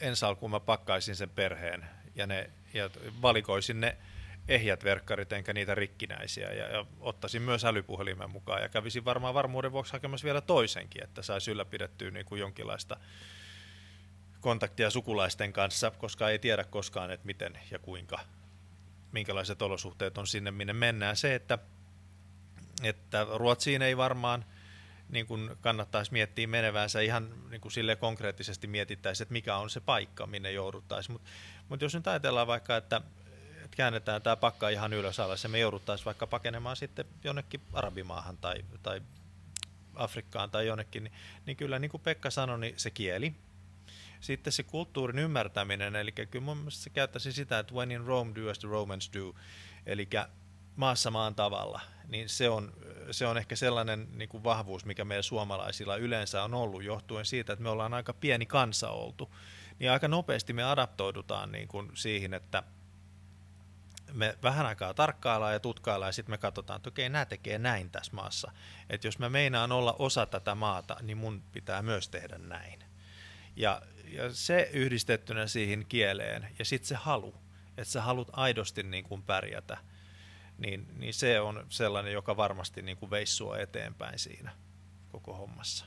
ensi alkuun mä pakkaisin sen perheen ja, ne, ja valikoisin ne ehjät verkkarit enkä niitä rikkinäisiä ja, ja ottaisin myös älypuhelimen mukaan ja kävisin varmaan varmuuden vuoksi hakemassa vielä toisenkin, että saisi ylläpidettyä niin kuin jonkinlaista kontaktia sukulaisten kanssa, koska ei tiedä koskaan, että miten ja kuinka, minkälaiset olosuhteet on sinne, minne mennään. Se, että että Ruotsiin ei varmaan niin kuin kannattaisi miettiä menevänsä ihan niin kuin sille konkreettisesti mietittäisiin, että mikä on se paikka, minne jouduttaisiin. Mutta mut jos nyt ajatellaan vaikka, että, että käännetään tämä pakka ihan ylös alas ja me jouduttaisiin vaikka pakenemaan sitten jonnekin Arabimaahan tai, tai Afrikkaan tai jonnekin, niin, niin kyllä niin kuin Pekka sanoi, niin se kieli, sitten se kulttuurin ymmärtäminen, eli kyllä mun mielestä se käyttäisi sitä, että when in Rome do as the Romans do, eli maassa maan tavalla, niin se on, se on ehkä sellainen niin kuin vahvuus, mikä meillä suomalaisilla yleensä on ollut, johtuen siitä, että me ollaan aika pieni kansa oltu. Niin aika nopeasti me adaptoidutaan niin kuin siihen, että me vähän aikaa tarkkaillaan ja tutkaillaan ja sitten me katsotaan, että okei, nämä tekee näin tässä maassa. Että jos mä meinaan olla osa tätä maata, niin mun pitää myös tehdä näin. Ja, ja se yhdistettynä siihen kieleen ja sitten se halu, että sä haluat aidosti niin kuin pärjätä, niin, niin se on sellainen, joka varmasti niin kuin veisi sua eteenpäin siinä koko hommassa.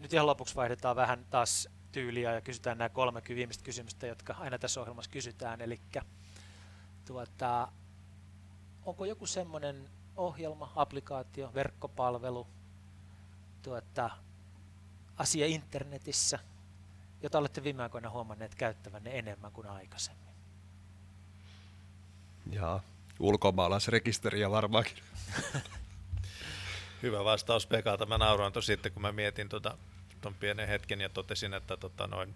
Nyt ihan lopuksi vaihdetaan vähän taas tyyliä ja kysytään nämä kolme viimeistä kysymystä, jotka aina tässä ohjelmassa kysytään. Eli tuota, onko joku semmoinen ohjelma, applikaatio, verkkopalvelu, tuota, asia internetissä, jota olette viime aikoina huomanneet käyttävänne enemmän kuin aikaisemmin? Jaa, ulkomaalaisrekisteriä varmaankin. (laughs) Hyvä vastaus Pekalta. Mä nauroin tosi sitten, kun mä mietin tuota, ton pienen hetken ja totesin, että tota noin,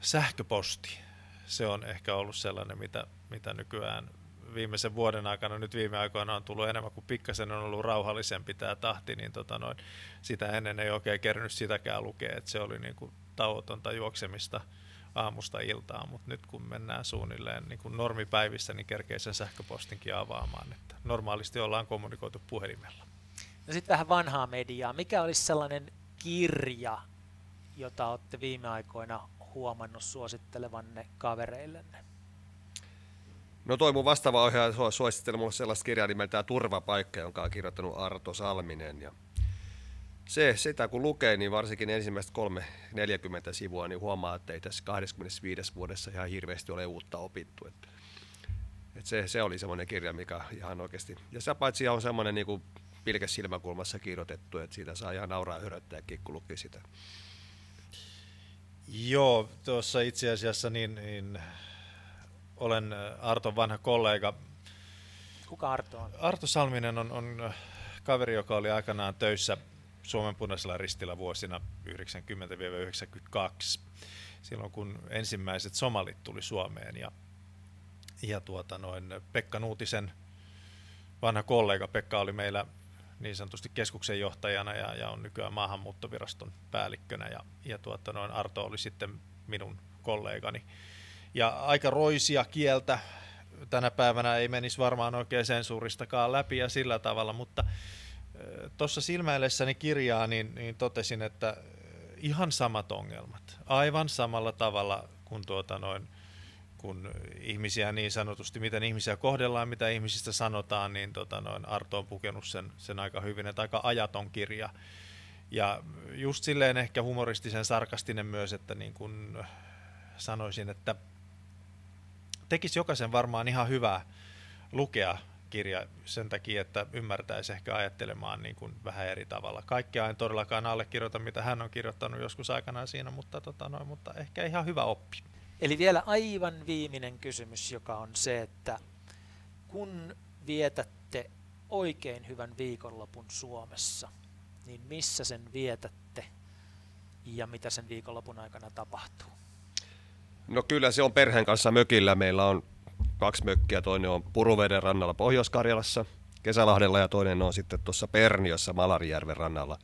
sähköposti, se on ehkä ollut sellainen, mitä, mitä nykyään viimeisen vuoden aikana, nyt viime aikoina on tullut enemmän kuin pikkasen on ollut rauhallisempi tämä tahti, niin tota noin, sitä ennen ei oikein kerännyt sitäkään lukea, että se oli niin kuin tauotonta juoksemista aamusta iltaan, mutta nyt kun mennään suunnilleen niin kuin normipäivissä, niin kerkee sen sähköpostinkin avaamaan, että normaalisti ollaan kommunikoitu puhelimella. No sitten vähän vanhaa mediaa. Mikä olisi sellainen kirja, jota olette viime aikoina huomannut suosittelevanne kavereillenne? No toi mun vastaava ohjaaja suositteli mulle sellaista kirjaa nimeltään Turvapaikka, jonka on kirjoittanut Arto Salminen. Ja se, sitä kun lukee, niin varsinkin ensimmäistä kolme 40 sivua, niin huomaa, että ei tässä 25 vuodessa ihan hirveästi ole uutta opittu. Että, että se, se, oli semmoinen kirja, mikä ihan oikeasti... Ja se paitsi on semmoinen niin kuin pilkes silmäkulmassa kirjoitettu, että siitä saa ihan nauraa höröttääkin, kun luki sitä. Joo, tuossa itse asiassa niin, niin olen Arton vanha kollega. Kuka Arto on? Arto Salminen on, on kaveri, joka oli aikanaan töissä Suomen punaisella ristillä vuosina 90-92, silloin kun ensimmäiset somalit tuli Suomeen. Ja, ja tuota noin, Pekka Nuutisen vanha kollega Pekka oli meillä niin sanotusti keskuksen johtajana ja, ja on nykyään maahanmuuttoviraston päällikkönä ja, ja tuota, noin Arto oli sitten minun kollegani. Ja aika roisia kieltä tänä päivänä ei menisi varmaan oikein sensuuristakaan läpi ja sillä tavalla, mutta tuossa silmäillessäni kirjaa niin, niin totesin, että ihan samat ongelmat, aivan samalla tavalla kuin tuota noin, kun ihmisiä niin sanotusti, miten ihmisiä kohdellaan, mitä ihmisistä sanotaan, niin tota noin, Arto on pukenut sen, sen aika hyvin, että aika ajaton kirja. Ja just silleen ehkä humoristisen sarkastinen myös, että niin kuin sanoisin, että tekisi jokaisen varmaan ihan hyvää lukea kirja sen takia, että ymmärtäisi ehkä ajattelemaan niin kuin vähän eri tavalla. Kaikkea en todellakaan allekirjoita, mitä hän on kirjoittanut joskus aikanaan siinä, mutta, tota noin, mutta ehkä ihan hyvä oppi. Eli vielä aivan viimeinen kysymys, joka on se, että kun vietätte oikein hyvän viikonlopun Suomessa, niin missä sen vietätte ja mitä sen viikonlopun aikana tapahtuu? No kyllä se on perheen kanssa mökillä. Meillä on kaksi mökkiä. Toinen on Puruveden rannalla Pohjois-Karjalassa, Kesälahdella ja toinen on sitten tuossa Perniossa Malarijärven rannalla.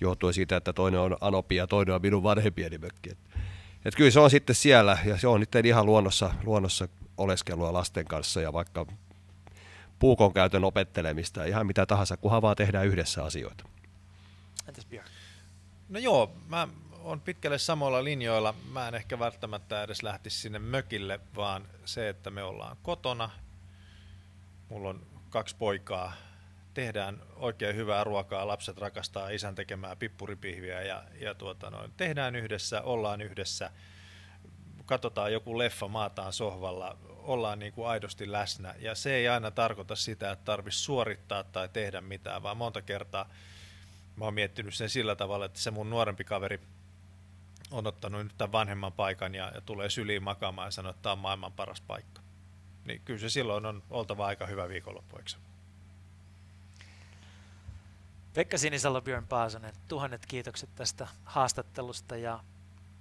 Johtuen siitä, että toinen on Anopi ja toinen on minun vanhempieni mökki. Et kyllä se on sitten siellä ja se on nyt ihan luonnossa, luonnossa oleskelua lasten kanssa ja vaikka puukon käytön opettelemista ihan mitä tahansa, kunhan vaan tehdään yhdessä asioita. Entäs Björn? No joo, mä on pitkälle samoilla linjoilla. Mä en ehkä välttämättä edes lähtisi sinne mökille, vaan se, että me ollaan kotona. Mulla on kaksi poikaa. Tehdään oikein hyvää ruokaa, lapset rakastaa isän tekemää pippuripihviä ja, ja tuota noin, tehdään yhdessä, ollaan yhdessä, katsotaan joku leffa, maataan sohvalla, ollaan niin kuin aidosti läsnä. Ja se ei aina tarkoita sitä, että tarvitsisi suorittaa tai tehdä mitään, vaan monta kertaa mä oon miettinyt sen sillä tavalla, että se mun nuorempi kaveri on ottanut nyt tämän vanhemman paikan ja, ja tulee syliin makaamaan ja sanoo, että tämä on maailman paras paikka. Niin kyllä se silloin on oltava aika hyvä viikonloppu, eikö Pekka Sinisalo, Björn Paasonen, tuhannet kiitokset tästä haastattelusta ja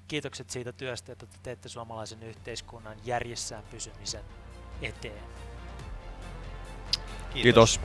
kiitokset siitä työstä, että te teette suomalaisen yhteiskunnan järjessään pysymisen eteen. Kiitos. Kiitos.